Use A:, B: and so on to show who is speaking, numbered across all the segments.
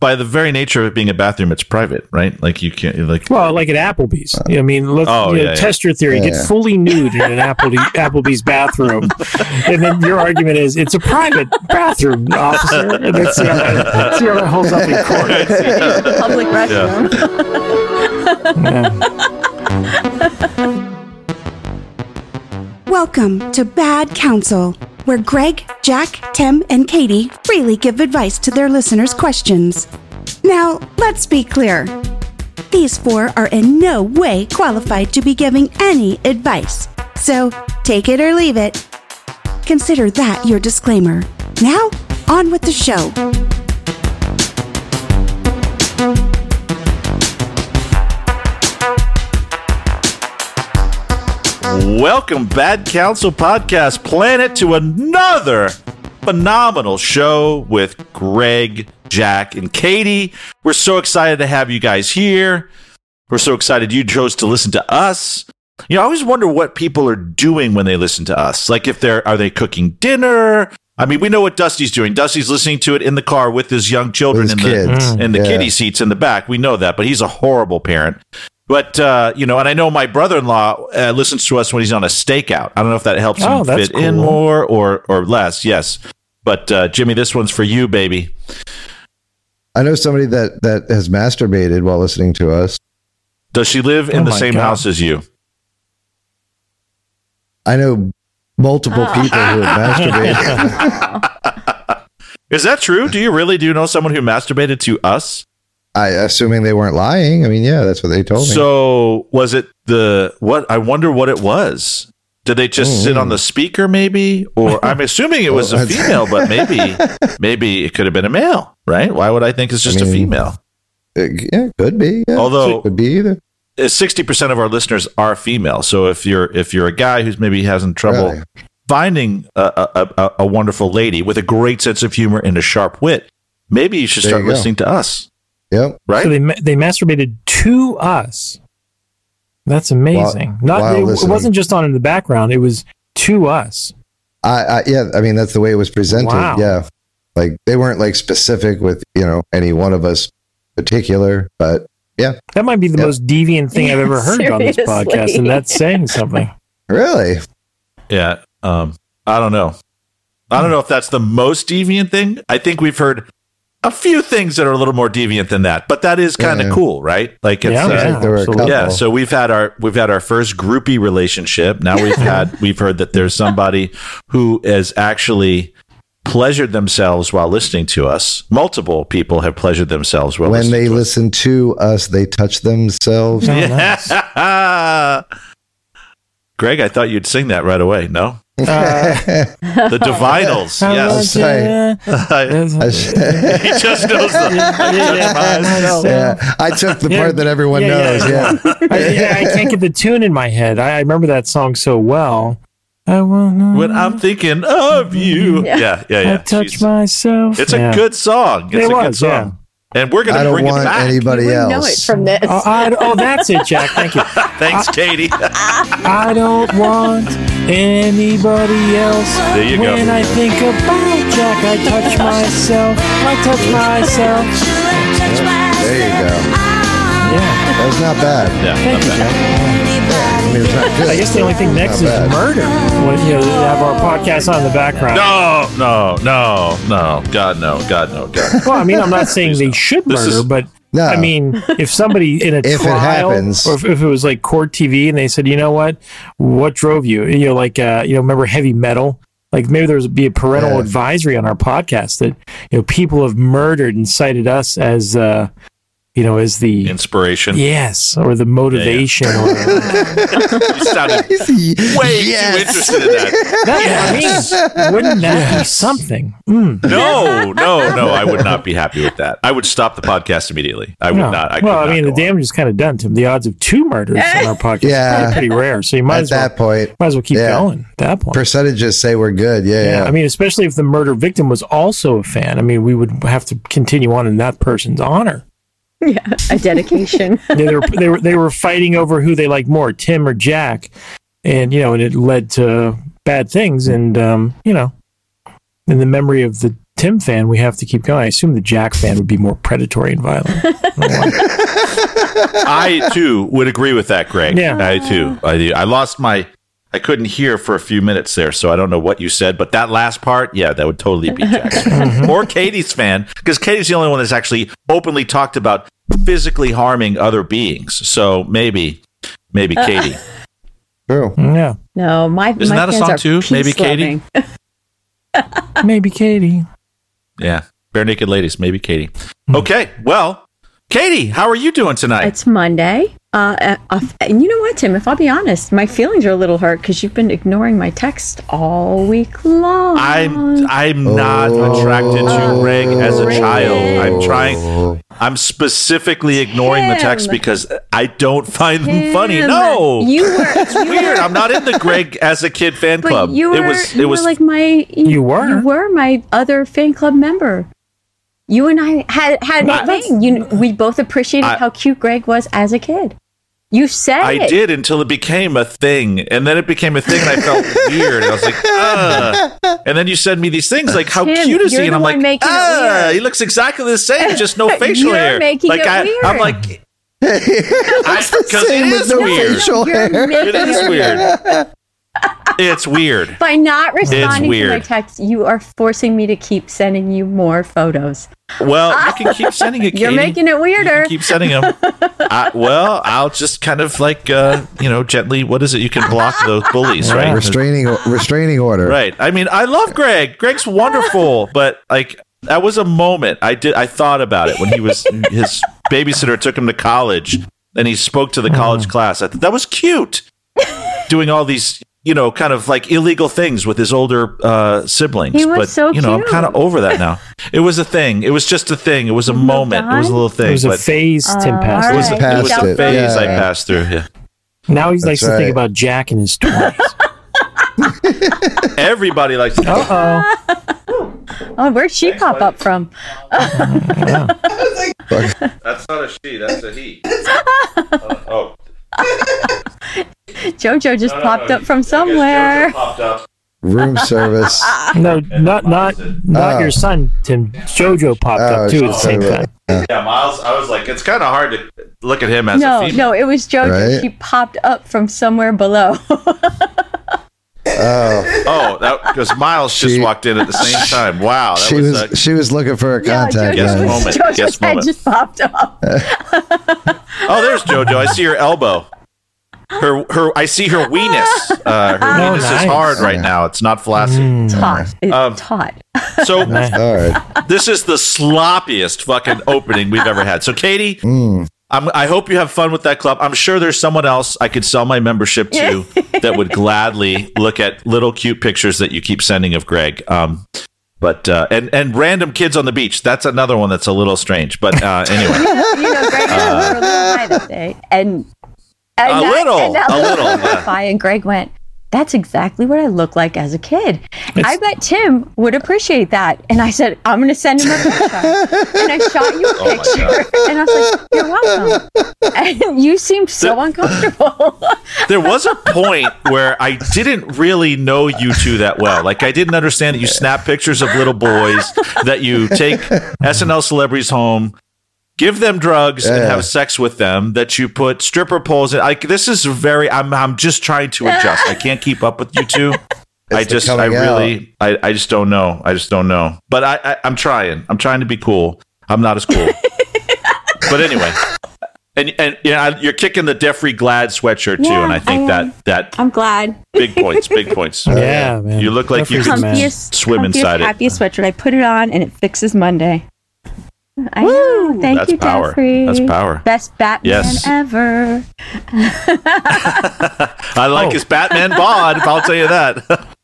A: by the very nature of it being a bathroom, it's private, right? Like you can't like.
B: Well, like at Applebee's. Uh, I mean, let's
A: Oh,
B: you know,
A: yeah, yeah.
B: test your theory.
C: Yeah,
B: Get
C: yeah.
B: fully nude in an Applebee, Applebee's bathroom, and then your argument is it's a private bathroom, officer. And let's see how that, see how that holds up in court.
D: Public restroom.
E: Welcome to Bad Counsel, where Greg, Jack, Tim, and Katie freely give advice to their listeners' questions. Now, let's be clear. These four are in no way qualified to be giving any advice, so take it or leave it. Consider that your disclaimer. Now, on with the show.
A: Welcome, Bad Counsel Podcast Planet, to another phenomenal show with Greg, Jack, and Katie. We're so excited to have you guys here. We're so excited you chose to listen to us. You know, I always wonder what people are doing when they listen to us. Like if they're are they cooking dinner? I mean, we know what Dusty's doing. Dusty's listening to it in the car with his young children
C: With
A: in
C: his
A: the
C: kids.
A: in the mm.
C: Yeah.
A: kiddie seats in the back. We know that, but he's a horrible parent. But uh, you know, and I know my brother-in-law uh, listens to us when he's on a stakeout. I don't know if that helps
B: Oh,
A: him
B: that's
A: fit in more or or less. Yes, but uh, Jimmy, this one's for you, baby.
C: I know somebody that that has masturbated while listening to us.
A: Does she live in
B: Oh
A: the same
B: God.
A: house as you?
C: I know multiple people who have masturbated.
A: Is that true? Do you really do you know someone who masturbated to us?
C: I assuming they weren't lying. I mean, yeah, that's what they told me.
A: So was it the what? I wonder what it was. Did they just sit on the speaker, maybe? Or I'm assuming it was a female, but maybe maybe it could have been a male, right? Why would I think it's just a
C: mean,
A: female?
C: Uh, yeah, could be. Yeah.
A: Although-
C: could be either.
A: Sixty percent of our listeners are female. So if you're if you're a guy who's maybe having trouble
C: Really?
A: finding a, a, a, a wonderful lady with a great sense of humor and a sharp wit, maybe you should
C: There
A: start
C: you
A: listening to us,
C: Yep.
A: right?
B: So they they masturbated to us. That's amazing. Not
C: while
B: it, it
C: listening.
B: wasn't just on in the background; it was to us.
C: I, I yeah. I mean, that's the way it was presented.
B: Wow.
C: Yeah. Like they weren't like specific with you know any one of us particular, but yeah.
B: That might be the
C: Yep.
B: most deviant thing I've ever heard on this podcast, and that's saying something.
C: really,
A: Yeah. Um, I don't know. I don't know if that's the most deviant thing. I think we've heard a few things that are a little more deviant than that, but that is kind of
C: Yeah.
A: cool, right? Like it's
B: Yeah,
A: uh,
B: yeah.
C: there were a
A: yeah. So we've had our we've had our first groupie relationship. Now we've had we've heard that there's somebody who has actually pleasured themselves while listening to us. Multiple people have pleasured themselves while
C: when
A: listening
C: they
A: to us.
C: listen to us, they touch themselves.
B: Oh, nice.
A: Yeah. Greg, I thought you'd sing that right away. No,
B: Uh,
A: the Divinyls.
B: I
A: yes,
B: love you.
A: he just knows the.
B: Yeah, yeah, I
C: yeah, I took the
B: Yeah,
C: part that everyone
B: yeah,
C: knows.
B: yeah.
C: Yeah.
B: I, yeah, I can't get the tune in my head. I, I remember that song so well. I wanna.
A: When I'm thinking of you, yeah,
D: Yeah.
A: yeah, yeah.
B: I touch
A: She's-
B: myself.
A: It's
B: Yeah.
A: a good song. It's
B: It
A: a good
B: was,
A: song, and we're gonna
C: don't
A: bring it back.
C: anybody
D: You wouldn't
C: else.
D: know it from this.
B: Oh, I, oh, that's it, Jack. Thank you.
A: Thanks, Katie.
B: I don't want anybody else.
A: There you go.
B: when I think about Jack, I touch myself. I touch myself.
C: There you go.
B: Yeah.
C: That's not bad.
A: yeah,
B: Thank you,
A: not bad.
B: Jack.
C: I mean, it's not good.
B: I guess the only thing next
C: Not
B: is
C: bad.
B: murder. When, you know, they have our podcast on in the background.
A: No, no, no, no. God, no. God, no. God.
B: Well, I mean, I'm not saying they should
A: This
B: murder,
A: is-
B: but
C: No.
B: I mean, if somebody in a
C: If it
B: trial,
C: happens.
B: or if, if it was like court TV, and they said, you know what, what drove you? You know, like uh, you know, remember heavy metal? Like maybe there would be a parental
C: Yeah.
B: advisory on our podcast that you know people have murdered and cited us as uh, you know as the
A: Inspiration.
B: yes or the motivation or
A: You sounded way
C: Yes.
A: too interested in that.
B: that, I mean, wouldn't that be something? Mm.
A: No, no, no. I would not be happy with that. I would stop the podcast immediately. I would
B: No.
A: not. I could
B: well, I
A: not
B: mean,
A: go
B: the
A: on.
B: damage is kind of done, Tim. The odds of two murders on our podcast
C: Yeah.
B: is pretty rare. So you might
C: At
B: as well
C: that point,
B: might as well keep
C: Yeah.
B: going at that point.
C: percentages say we're good. Yeah,
B: yeah.
C: yeah.
B: I mean, especially if the murder victim was also a fan. I mean, we would have to continue on in that person's honor.
D: yeah, a dedication.
B: They were they were they were fighting over who they liked more, Tim or Jack, and you know, and it led to bad things. And um, you know, in the memory of the Tim fan, we have to keep going. I assume the Jack fan would be more predatory and violent.
A: I too would agree with that, Greg.
B: Yeah.
A: I too. I. I lost my. I couldn't hear for a few minutes there, so I don't know what you said. But that last part, yeah, that would totally be Jack's fan. or Katie's fan, because Katie's the only one that's actually openly talked about physically harming other beings. So maybe, maybe uh, Katie.
C: True.
B: yeah,
D: No, my
A: Isn't
D: my
A: that a song too? Maybe Katie?
B: maybe Katie.
A: Yeah, Barenaked Ladies, maybe Katie. Hmm. Okay, well, Katie, how are you doing tonight?
D: It's Monday. Uh, uh, uh, and you know what, Tim? If I'll be honest, my feelings are a little hurt because you've been ignoring my text all week long.
A: I'm I'm not
C: Oh.
A: attracted to Greg as a
D: Greg.
A: child. I'm trying. I'm specifically ignoring the text because I don't find them funny. No,
D: you were
A: it's weird. I'm not in the Greg as a kid fan
D: But
A: club.
D: you were,
A: it was
D: you
A: it was
D: were like my
B: You were?
D: you were my other fan club member. You and I had had
B: Not-
D: a thing. You we both appreciated
A: I-
D: how cute Greg was as a kid. You said
A: I
D: it.
A: did until it became a thing, and then it became a thing, and I felt weird. I was like, Ugh. and then you send me these things like, "How
D: Tim,
A: cute is he?" And I'm like,
D: making
A: "Ah, he looks exactly the same, just no facial
D: You're
A: hair."
D: making
A: like
D: it
A: I,
D: weird.
A: I'm like,
C: It's the
A: 'cause it
C: same with no
A: weird.
C: facial
D: You're
C: hair.
A: it is weird. It's weird.
D: By not responding to my
A: weird.
D: text, you are forcing me to keep sending you more photos.
A: Well, you can keep sending it.
D: You're making it weirder.
A: can keep sending them. I, well, I'll just kind of like, uh, you know, gently. What is it? You can block those bullies, right?
C: Restraining restraining order.
A: Right. I mean, I love Greg. Greg's wonderful, but like that was a moment. I did. I thought about it when he was his babysitter took him to college, and he spoke to the college class. I thought that was cute. Doing all these, you know, kind of like illegal things with his older uh, siblings.
D: He was
A: but
D: so
A: you know, I'm kind of over that now. It was a thing. It was just a thing. It was a
D: moved
A: moment. It was a little thing.
B: It was a
A: but
B: phase Tim
D: Uh,
B: passed.
A: it was, a,
D: Alright.
A: it was
C: Passed
A: a
C: it,
A: phase I passed through. Yeah.
B: Now he likes to
C: right.
B: think about Jack and his twenties.
A: Everybody likes to.
B: uh oh.
D: Oh, where'd she pop up from?
A: That's not a she. That's a he. oh.
D: Jojo just popped up from somewhere.
A: Popped up.
C: Room service.
B: No, not not not
C: Oh.
B: your son, Tim. Jojo popped
C: Oh,
B: up too at the same
C: talking
B: time.
A: Yeah, Miles. I was like, it's kind of hard to look at him as a
D: No,
A: female.
D: no, it was Jojo.
C: Right?
D: She popped up from somewhere below.
C: Oh,
A: Oh, that because Miles just walked in at the same time. Wow, that
C: she
A: was.
C: was
A: uh,
C: she was looking for a
D: Yeah,
C: contact
A: Guess
D: Jojo's,
C: lens.
A: moment.
D: Jojo's
A: Guess
D: head
A: moment.
D: just popped up.
A: oh, there's JoJo. I see your elbow. Her, her. I see her weenus. Uh, her
B: Oh,
A: weenus
B: nice.
A: is hard right now. It's not flaccid.
B: Mm.
D: Taut. It's
A: Um,
D: taut.
A: So
B: Nice.
C: All right.
A: this is the sloppiest fucking opening we've ever had. So, Katie,
C: Mm.
A: I'm, I hope you have fun with that club. I'm sure there's someone else I could sell my membership to that would gladly look at little cute pictures that you keep sending of Greg. Um, but uh, and and random kids on the beach. That's another one that's a little strange. But uh, anyway,
D: you know, Greg and I were a little high that and, and
A: A
D: I-
A: little,
D: and I
A: a
D: looked
A: little,
D: at
A: yeah.
D: And Greg went, "That's exactly what I look like as a kid." I bet Tim would appreciate that. And I said, "I'm going to send him a picture," and I shot you a
A: Oh
D: picture, and I was like, "You're welcome." And you seemed so uncomfortable.
A: there was a point where I didn't really know you two that well. Like I didn't understand that you snap pictures of little boys, that you take SNL celebrities home, give them drugs and have sex with them, that you put stripper poles in. Like this is very I'm I'm just trying to adjust. I can't keep up with you two. I
C: It's the
A: just I
C: coming out.
A: really I, I just don't know. I just don't know. But I, I I'm trying. I'm trying to be cool. I'm not as cool. but anyway. And, and yeah, you're kicking the Jeffrey Glad sweatshirt too,
D: Yeah,
A: and I think
D: I
A: that that
D: I'm glad.
A: big points, big points.
B: Yeah, man.
A: You look like you
B: Jeffrey's
A: could
B: the man.
D: Comfiest,
A: swim
D: comfiest,
A: inside it.
D: happiest sweatshirt. I put it on, and it fixes Monday. I know. Thank
A: That's
D: you,
A: power.
D: Jeffrey.
A: That's power.
D: Best Batman
A: Yes.
D: ever.
A: I like
B: Oh.
A: his Batman bod. I'll tell you that.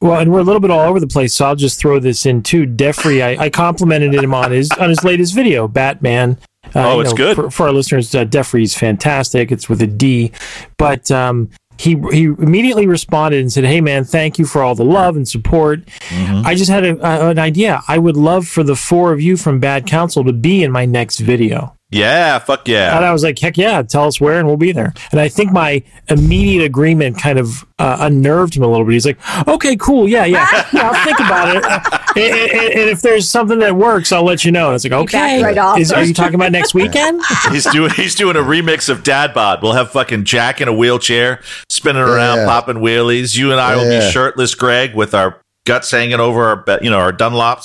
B: Well, and we're a little bit all over the place, so I'll just throw this in too. Defrey, I, I complimented him on his on his latest video, Batman. Uh,
A: Oh, it's
B: know,
A: good.
B: for, for our listeners. Uh, Defrey's fantastic. It's with a D, but um, he he immediately responded and said, "Hey, man, thank you for all the love and support.
A: Mm-hmm.
B: I just had a, uh, an idea. I would love for the four of you from Bad Counsel to be in my next video."
A: Yeah, fuck yeah.
B: And
A: yeah.
B: I was like, heck yeah, tell us where and we'll be there. And I think my immediate agreement kind of uh, unnerved him a little bit. He's like, okay, cool. Yeah, yeah. yeah I'll think about it. Uh, and, and- and if there's something that works, I'll let you know. And it's like, okay.
D: backed right off.
B: Is, are you talking about next weekend?
A: He's doing he's doing a remix of Dad Bod. We'll have fucking Jack in a wheelchair spinning around,
C: Yeah.
A: popping wheelies. You and I will be shirtless, Greg, with our guts hanging over our be- you know our Dunlops,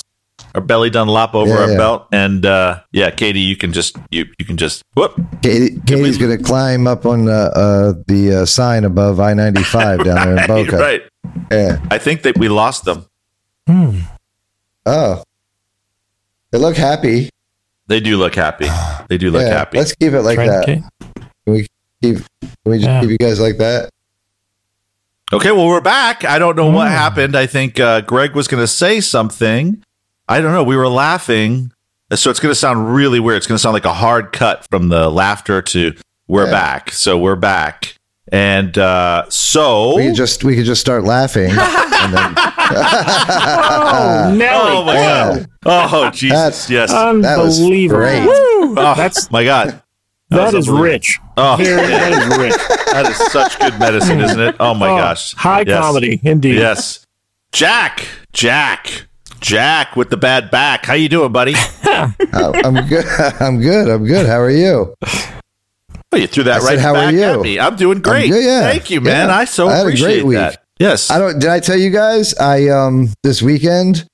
A: our belly done Dunlop over
C: Yeah,
A: our
C: yeah.
A: belt. And uh, yeah, Katie, you can just you you can just whoop.
C: Katie, Katie's going to climb up on uh, uh, the uh, sign above I ninety five down there in Boca.
A: right.
C: Yeah.
A: I think that we lost them.
B: Hmm.
C: Oh, they look happy.
A: They do look happy. They do look
C: yeah.
A: happy.
C: Let's keep it like
B: Trying
C: that.
B: get-
C: Can we keep? Can we just
B: Yeah.
C: keep you guys like that?
A: Okay, well, we're back. I don't know what
B: Hmm.
A: happened. I think uh, Greg was going to say something. I don't know. We were laughing. So it's going to sound really weird. It's going to sound like a hard cut from the laughter to we're
C: Yeah.
A: back. So we're back. And uh, so.
C: We could just we could just start laughing. then,
B: Oh, Nelly.
A: oh, my God. Oh, Jesus.
C: That's-
A: yes.
C: that was
B: Unbelievable.
C: great.
A: oh,
B: That's-
A: my God.
B: That
A: was
B: is
A: unbelievable.
B: rich.
A: Oh,
B: Very- that is rich.
A: that is such good medicine, isn't it? Oh, my
B: Oh,
A: gosh.
B: High
A: Yes.
B: comedy, indeed.
A: Yes. Jack. Jack. Jack with the bad back. How you doing, buddy?
C: Uh, I'm good. I'm good. I'm good. How are you?
A: Oh, you threw that
C: I said,
A: right
C: "How are you?"
A: at me. I'm doing great.
C: good, yeah.
A: Thank you, man.
C: Yeah.
A: I so
C: I had a great
A: appreciate
C: week.
A: that. Yes.
C: I don't. Did I tell you guys? I um this weekend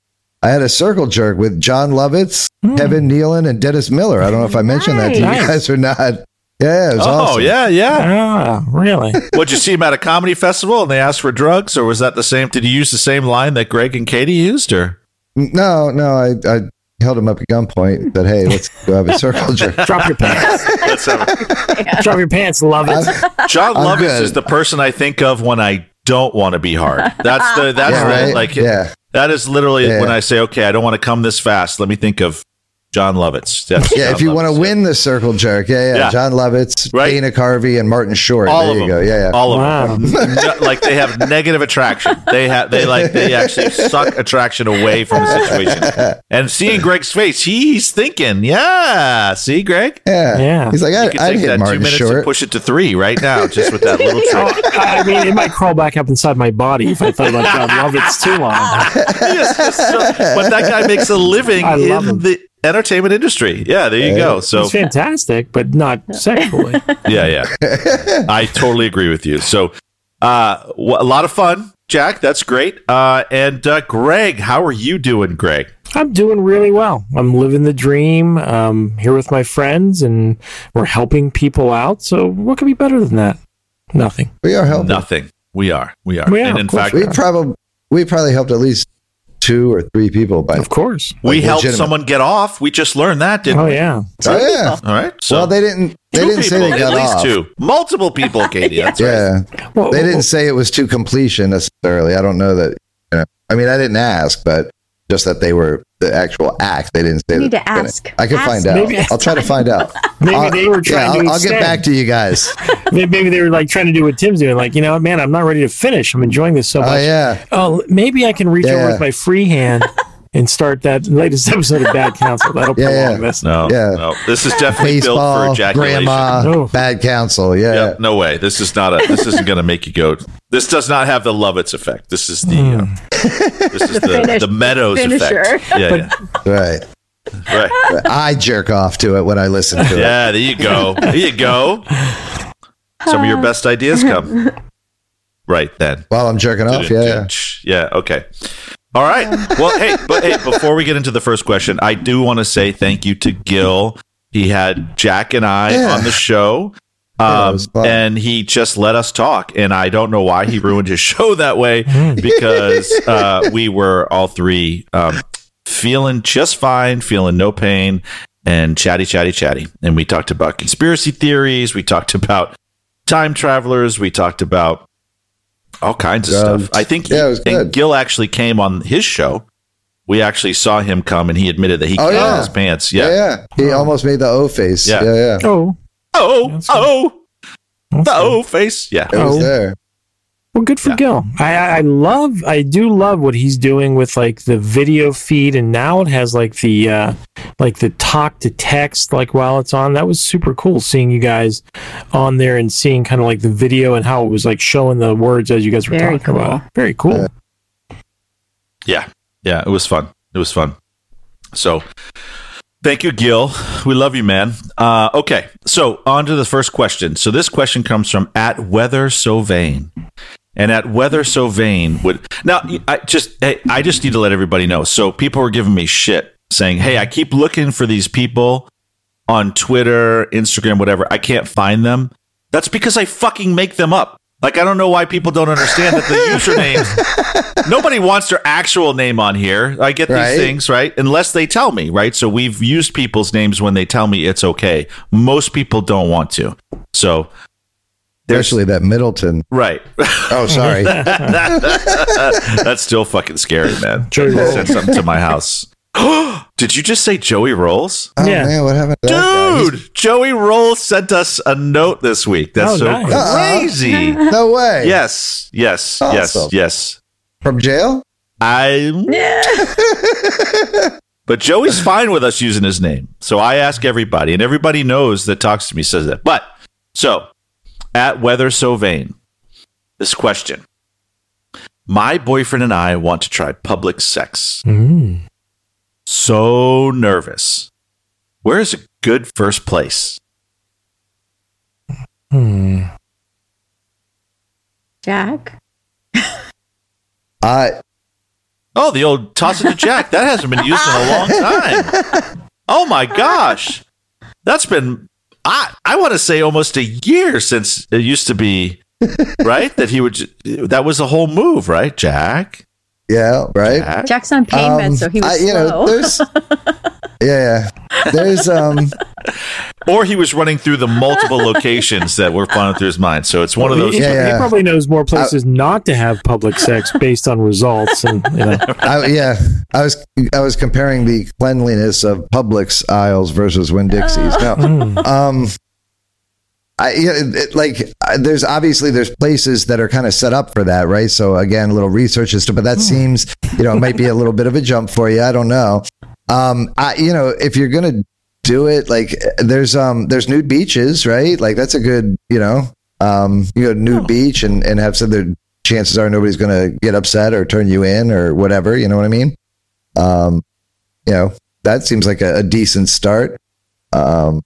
C: I had a circle jerk with Jon Lovitz, Kevin Nealon, and Dennis Miller. I don't know if I mentioned that to you guys or not. Yeah, it was
A: oh,
C: awesome.
A: yeah, yeah.
B: Ah, really?
A: Would you see him at a comedy festival and they asked for drugs, or was that the same? Did you use the same line that Greg and Katie used, or
C: No, no, I, I held him up at gunpoint. and Said, "Hey, let's go have a circle jerk."
B: Drop your pants.
A: Let's have
B: Drop your pants. Love it.
C: I'm-
A: Jon
C: I'm
A: Lovitz
C: good.
A: is the person I think of when I don't want to be hard. That's the that's
C: yeah,
A: the,
C: right.
A: like
C: yeah,
A: that is literally
C: Yeah.
A: when I say, okay, I don't want to come this fast. Let me think of Jon Lovitz. That's
C: yeah.
A: Jon
C: If you want
A: Lovitz,
C: to win the circle jerk, yeah, yeah.
A: Yeah.
C: Jon Lovitz,
A: Right.
C: Dana Carvey, and Martin Short.
A: all
C: there
A: of
C: you
A: them.
C: go. Yeah, yeah.
A: All of them. No, like they have negative attraction. They have they like they actually suck attraction away from the situation. And seeing Greg's face, he's thinking, yeah. See, Greg,
C: yeah,
B: Yeah.
C: He's like,
A: you
C: I,
A: can
C: I'd
A: take
C: hit
A: that two
C: Martin
A: minutes and push it to three right now, just with that little trick.
B: I mean, it might crawl back up inside my body if I thought about Jon Lovitz too long.
A: Yes, yes, so- but that guy makes a living
B: I love
A: in
B: him.
A: the entertainment industry. Yeah, there you go. So
B: It's fantastic, but not sexually.
A: yeah, yeah, I totally agree with you. So uh, w- a lot of fun, Jack. That's great. Uh, and uh, Greg, how are you doing, Greg?
B: I'm doing really well. I'm living the dream. Um, here with my friends, and we're helping people out. So, what could be better than that? Nothing.
C: We are helping.
A: Nothing. We are. We are.
B: We are,
A: and in fact,
B: we
C: We probably we probably helped at least two or three people by.
B: Of course.
A: we
C: like,
A: helped someone get off. We just learned that, didn't
B: Oh
A: we?
B: yeah.
C: Oh yeah.
A: All right. So
C: well, they didn't. They didn't say
A: people,
C: they got
A: at least
C: off.
A: two, multiple people, Katie. That's right.
C: Yeah,
B: Well,
C: they didn't say it was to completion necessarily. I don't know that. You know, I mean, I didn't ask, but just that they were the actual act. They didn't say.
D: You need to ask.
C: I can
D: Ask
C: find out. I'll try to find out.
B: Maybe
C: I'll-
B: they were trying
C: yeah,
B: to
C: I'll, I'll get back to you guys.
B: Maybe they were like trying to do what Tim's doing. Like, you know, man, I'm not ready to finish. I'm enjoying this so much.
C: Oh
B: much.
C: yeah,
B: Oh, maybe I can reach
C: Yeah.
B: over with my free hand and start that latest episode of Bad Counsel. That'll
C: Yeah,
B: prolong
C: yeah.
B: this.
A: No,
C: Yeah.
A: no. This is definitely built for
C: baseball,
A: ejaculation.
C: grandma,
B: Oh.
C: bad counsel. Yeah,
A: Yep, no way. This is not a. This isn't going to make you go. This does not have the Lovitz effect. This is the.
B: Hmm.
A: Uh, this is the,
D: finish-
A: the Meadows
D: finisher.
A: effect. Yeah,
C: right.
A: yeah, right.
C: I jerk off to it when I listen to it.
A: Yeah, there you go. There you go. Some of your best ideas come right then.
C: While I'm jerking off. Yeah, yeah.
A: Yeah. Okay. All right. Well, hey, but hey, before we get into the first question, I do want to say thank you to Gil. He had Jack and I
C: Yeah.
A: on the show. Um, and he just let us talk, and I don't know why he ruined his show that way because uh, we were all three um, feeling just fine, feeling no pain, and chatty, chatty, chatty. And we talked about conspiracy theories. We talked about time travelers. We talked about all kinds of
C: Drugs.
A: stuff. I think
C: Yeah, it was
A: I think
C: good.
A: Gil actually came on his show. We actually saw him come, and he admitted that he
C: Oh,
A: came
C: yeah.
A: his pants.
C: yeah,
A: Yeah.
C: yeah. He almost made the O face.
A: Yeah.
C: Yeah, yeah. yeah.
B: Oh,
A: Oh, oh, the
B: okay.
A: O face. Yeah.
C: It was
B: Oh.
C: there.
B: Well, good for
A: Yeah.
B: Gil. I, I I love, I do love what he's doing with like the video feed, and now it has like the uh, like the talk to text like while it's on. That was super cool seeing you guys on there and seeing kind of like the video and how it was like showing the words as you guys were
D: Very
B: talking about.
D: cool.
B: Very cool.
A: Yeah. Yeah. It was fun. It was fun. So thank you, Gil. We love you, man. Uh, okay. So on to the first question. So this question comes from at weather so vain. And at weather so vain would now I just hey, I just need to let everybody know. So people were giving me shit saying, Hey, I keep looking for these people on Twitter, Instagram, whatever. I can't find them. That's because I fucking make them up. Like I don't know why people don't understand that the usernames nobody wants their actual name on here. I get these
C: Right.
A: things, right? Unless they tell me, right? So we've used people's names when they tell me it's okay. Most people don't want to. So
C: Especially that Middleton.
A: right.
C: Oh, sorry.
A: That's still fucking scary, man.
B: Joey Rolls.
A: sent something to my house. Did you just say Joey Rolls?
C: Oh,
B: Yeah.
C: man, what happened to that guy? He's-
A: Dude, Joey Rolls sent us a note this week. That's
B: Oh,
A: so
B: nice.
A: crazy.
C: No way.
A: yes, yes, yes,
C: Awesome.
A: yes.
C: From jail?
A: I'm. but Joey's fine with us using his name. So I ask everybody, and everybody knows that talks to me says that. But so at Weather So Vain, this question. My boyfriend and I want to try public sex.
B: Mm.
A: So nervous. Where is a good first place?
B: Hmm.
D: Jack.
C: I
A: Oh, the old toss it to Jack. That hasn't been used in a long time. Oh my gosh. That's been I I want to say almost a year since it used to be right that he would. That was the whole move, right, Jack?
C: yeah, right.
A: Jack?
D: Jack's on pain
C: Um,
D: meds, so he was
C: I- you
D: slow.
C: know, there's yeah, yeah. There's um
A: Or he was running through the multiple locations that were flying through his mind. So it's one of those
B: He,
C: Yeah,
B: he probably knows more places not to have public sex based on results, and you know.
C: I, yeah, I was I was comparing the cleanliness of Publix aisles versus Winn Dixie's. No,
B: Mm.
C: um, I yeah, it, it- like I- there's obviously there's places that are kind of set up for that, right? So again, a little research as to, but that seems you know it might be a little bit of a jump for you. I don't know. Um, I you know if you're gonna do it, like there's um there's nude beaches, right? Like that's a good you know um you go to nude beach and and have some there chances are nobody's gonna get upset or turn you in or whatever. You know what I mean? Um, you know that seems like a, a decent start. Um,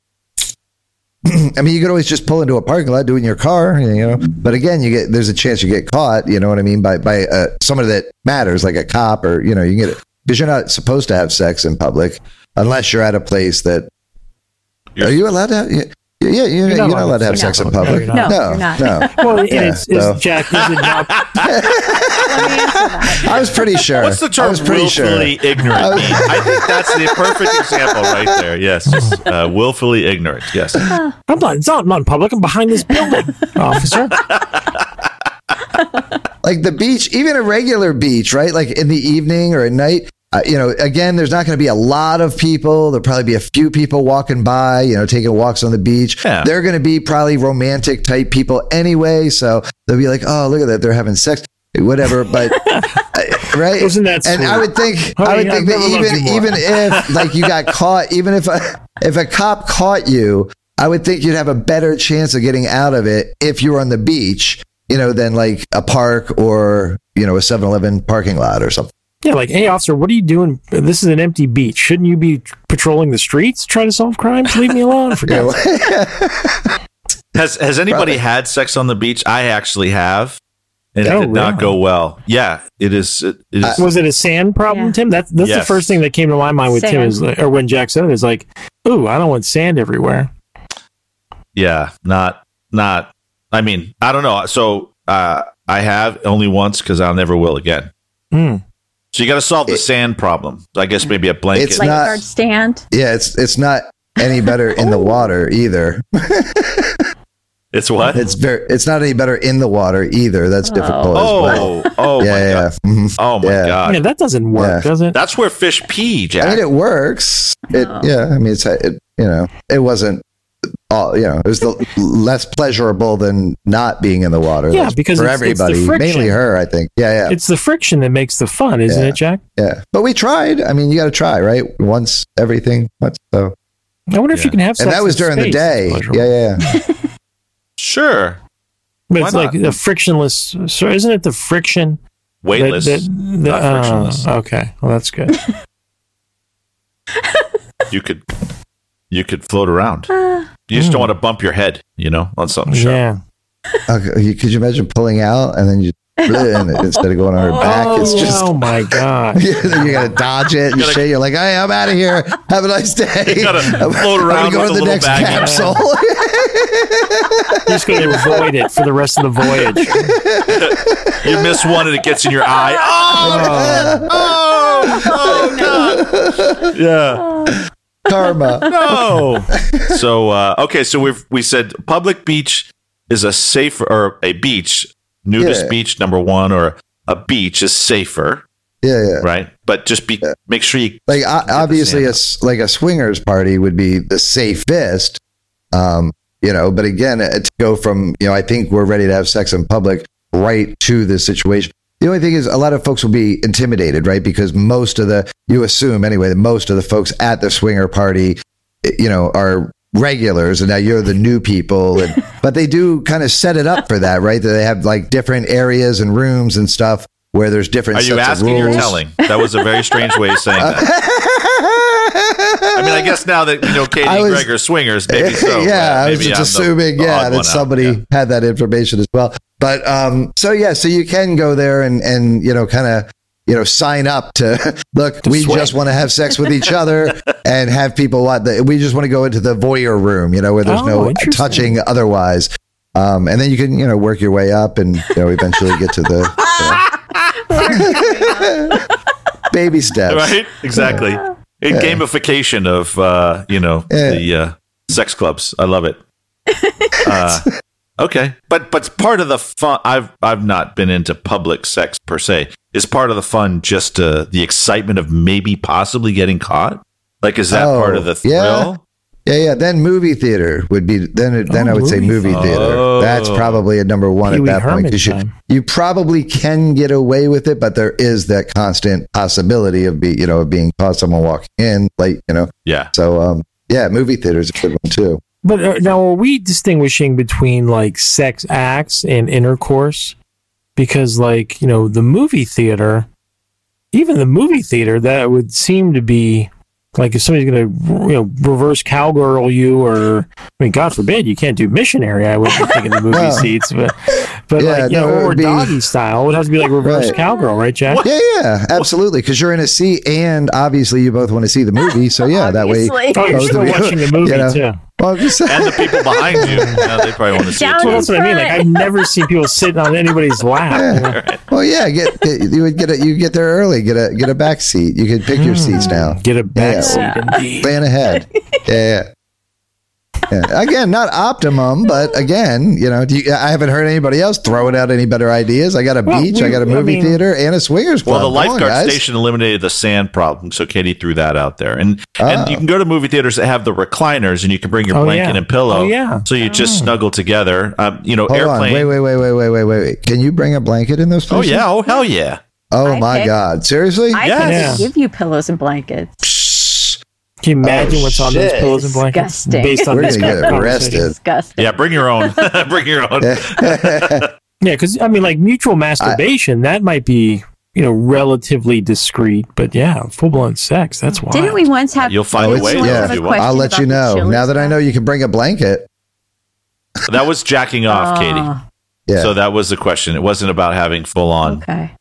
C: I mean, you could always just pull into a parking lot, do it in your car, you know. But again, you get there's a chance you get caught. You know what I mean by by uh, somebody that matters, like a cop, or you know, you can get it because you're not supposed to have sex in public unless you're at a place that.
A: You're-
C: are you allowed to? Have, yeah, yeah, you're, you're, not, allowed to have sex
D: not.
C: in public.
B: No, you're.
D: No, you're not.
C: no.
B: Well,
C: Yeah,
B: it's, it's Jack. Is it not?
D: Let me answer that.
C: I was pretty sure.
A: What's the
C: I
A: term
C: was pretty sure.
A: willfully ignorant
C: I was-
A: I think that's the perfect example right there. Yes. Just, uh, willfully ignorant. Yes.
B: I'm not. It's not. I'm not in public. I'm behind this building, officer.
C: Like the beach, even a regular beach, right? Like in the evening or at night. Uh, you know, again, there's not going to be a lot of people. There'll probably be a few people walking by, you know, taking walks on the beach.
A: Yeah.
C: They're going to be probably romantic type people anyway. So they'll be like, oh, look at that. They're having sex, whatever. But, uh, right.
B: Isn't that
C: And I would think,
B: Honey,
C: I would
B: I've
C: think that even, even if like you got caught, even if a, if a cop caught you, I would think you'd have a better chance of getting out of it if you were on the beach, you know, than like a park or, you know, a 7 Eleven parking lot or something.
B: Yeah, like, hey, officer, what are you doing? This is an empty beach. Shouldn't you be patrolling the streets, trying to solve crimes? Leave me alone. For
C: Yeah,
B: God's
C: well,
A: Has Has anybody
C: Probably.
A: had sex on the beach? I actually have, and it
B: Oh,
A: did not go well. Yeah, it is. It, it is.
B: Was it a sand problem,
D: Yeah.
B: Tim? That's that's the first thing that came to my mind with Tim is, like- or when Jack said it, is like, ooh, I don't want sand everywhere.
A: yeah, not not. I mean, I don't know. So uh, I have only once because I'll never will again.
B: Hmm.
A: So you got to solve the
C: It-
A: sand problem. I guess maybe a blanket.
C: It's not-
D: Lifeguard stand.
C: yeah, it's it's not any better in the water either.
A: It's what?
C: It's very it's not any better in the water either. That's difficult. as well.
A: oh, oh
C: yeah,
A: my
C: yeah.
A: god.
C: Mhm.
A: Oh my
C: Yeah.
A: god.
B: Yeah, that doesn't work,
C: Yeah.
B: does it?
A: That's where fish pee, Jack.
C: I mean, it works. It
D: Oh.
C: yeah. I mean, it's it, you know, it wasn't all you know, it was the less pleasurable than not being in the water.
B: Yeah,
C: That's
B: because
C: for
B: it's- it's the
C: everybody,
B: friction.
C: mainly her, I think. Yeah, yeah,
B: It's the friction that makes the fun, isn't
C: Yeah.
B: it, Jack?
C: yeah. But we tried. I mean, you got to try, right? Once everything. Once, so,
B: I wonder if you can have sex
C: and that was
B: in
C: during the day.
B: It's pleasurable.
C: Yeah, yeah.
A: Sure.
B: But it's
A: Why
B: like
A: not?
B: the frictionless. So isn't it the friction? that-
A: Weightless.
B: that- that-
A: not
B: oh,
A: frictionless.
B: okay, well that's good.
A: you could you could float around. Uh, You just don't hmm. want to bump your head, you know, on something sharp.
B: yeah.
C: Okay, could you imagine pulling out and then you and it- instead of going on her back, it's oh, just
B: oh my god.
C: you gotta dodge it and
A: gotta-
C: shit. You're like, hey, I'm out of here. Have a nice day.
A: You gotta
C: I'm-
A: float
C: I'm
A: around
C: gonna go
A: with
C: to
A: a
C: the
A: little
C: next
A: bag.
C: capsule.
B: You're just going to avoid it for the rest of the voyage.
A: You miss one and it gets in your eye. Oh, oh, oh, oh, God. Yeah. Oh.
C: Karma.
A: No. so uh, okay, so we've we said public beach is a safer or a beach, nudist
C: Yeah.
A: beach number one, or a beach is safer,
C: Yeah, yeah.
A: right? But just be make sure you
C: Like o- obviously,
A: sand.
C: a s like a swingers party would be the safest. Um, you know, but again, uh, to go from you know, I think we're ready to have sex in public right to this situation. The only thing is, a lot of folks will be intimidated, right? Because most of the, you assume anyway, that most of the folks at the swinger party, you know, are regulars, and now you're the new people. And, but they do kind of set it up for that, right? That they have like different areas and rooms and stuff where there's different.
A: Are you asking or telling? That was a very strange way of saying that. I mean, I guess now that you know Katie
C: I
A: and Greg are swingers, maybe so.
C: yeah,
A: uh,
C: I was just
A: I'm
C: assuming,
A: the
C: yeah,
A: odd one
C: that
A: out.
C: somebody
A: Yeah.
C: had that information as well. But um, so yeah, so you can go there and and you know kind of you know sign up to look. we
B: swing.
C: just want to have sex with each other and have people what we just want to go into the voyeur room, you know, where there's
B: Oh,
C: no touching otherwise. Um, and then you can you know work your way up and you know eventually get to the you know, baby steps.
A: right? Exactly. A gamification of uh, you know
C: Yeah.
A: the uh, sex clubs. I love it. Uh, okay, but but part of the fun. I've I've not been into public sex per se. Is part of the fun just uh, the excitement of maybe possibly getting caught? Like, is that
C: Oh,
A: part of the thrill?
C: yeah. Yeah, yeah. Then movie theater would be then. it- Then
B: Oh,
C: I would say
B: movie
C: movie theater.
A: Oh.
C: That's probably a number one
B: Pee-wee
C: at that point you, you probably can get away with it, but there is that constant possibility of be you know of being caught, someone walking in late, you know.
A: Yeah.
C: So um, yeah, movie theater is a good one too.
B: But uh, now, are we distinguishing between like sex acts and intercourse? Because, like, you know, the movie theater, even the movie theater, that would seem to be like if somebody's going to, you know, reverse cowgirl you, or I mean, God forbid, you can't do missionary. I would think in the movie
C: No.
B: seats, but but
C: Yeah,
B: like, you
C: no,
B: know,
C: it
B: or
C: would be-
B: doggy style, it would have to be like reverse
C: Right.
B: cowgirl, right, Jack?
C: Yeah, yeah, absolutely. Because you're in a seat, and obviously you both want to see the movie. So yeah, that way.
B: Oh, you're still
C: of
B: watching the movie
C: you know.
B: too.
C: Well, just.
A: And the people behind you, yeah, they probably want to see it too.
B: Well, that's what I mean. Like. I've never seen people sitting on anybody's lap. you know?
C: Well, yeah, get, get you would get it. you get there early, get a get a back seat. You can pick your mm. seats now.
B: Get a back
C: Yeah.
B: seat, indeed.
C: Plan ahead. Yeah, yeah yeah. Again, not optimum, but again, you know, you, I haven't heard anybody else throwing out any better ideas. I got a
B: well,
C: beach,
B: we,
C: I got a movie I
B: mean,
C: theater, and a swingers club. Well, the
A: lifeguard
C: on,
A: station eliminated the sand problem, so Katie threw that out there. And
C: oh.
A: and you can go to movie theaters that have the recliners, and you can bring your
B: oh,
A: blanket
B: yeah.
A: and pillow.
B: Oh, yeah.
A: So you just oh. snuggle together. Um, you know,
C: Hold
A: airplane.
C: Wait, wait, wait, wait, wait, wait, wait. Can you bring a blanket in those places?
A: Oh yeah. Oh hell yeah.
C: Oh
D: I
C: my
D: pick,
C: god. Seriously?
D: I
A: yes.
D: give you pillows and blankets.
B: Can you imagine
C: Oh,
B: what's on those pillows and blankets?
D: Disgusting.
B: Based on
C: We're
B: this
C: gonna get
B: conversation.
C: arrested.
D: Disgusting.
A: Yeah. Bring your own. bring your own.
B: Yeah, because I mean, like mutual masturbation, that might be you know relatively discreet, but yeah, full blown sex. That's wild.
D: Didn't we once have?
A: You'll find
C: Oh,
A: a way
D: didn't we
A: though,
C: yeah.
D: have
A: if
D: a
A: you want.
C: I'll let you know. Now that I know you can bring a blanket.
A: That was jacking off, Katie.
D: Oh,
C: Yeah.
A: So that was the question. It wasn't about having full on.
D: Okay.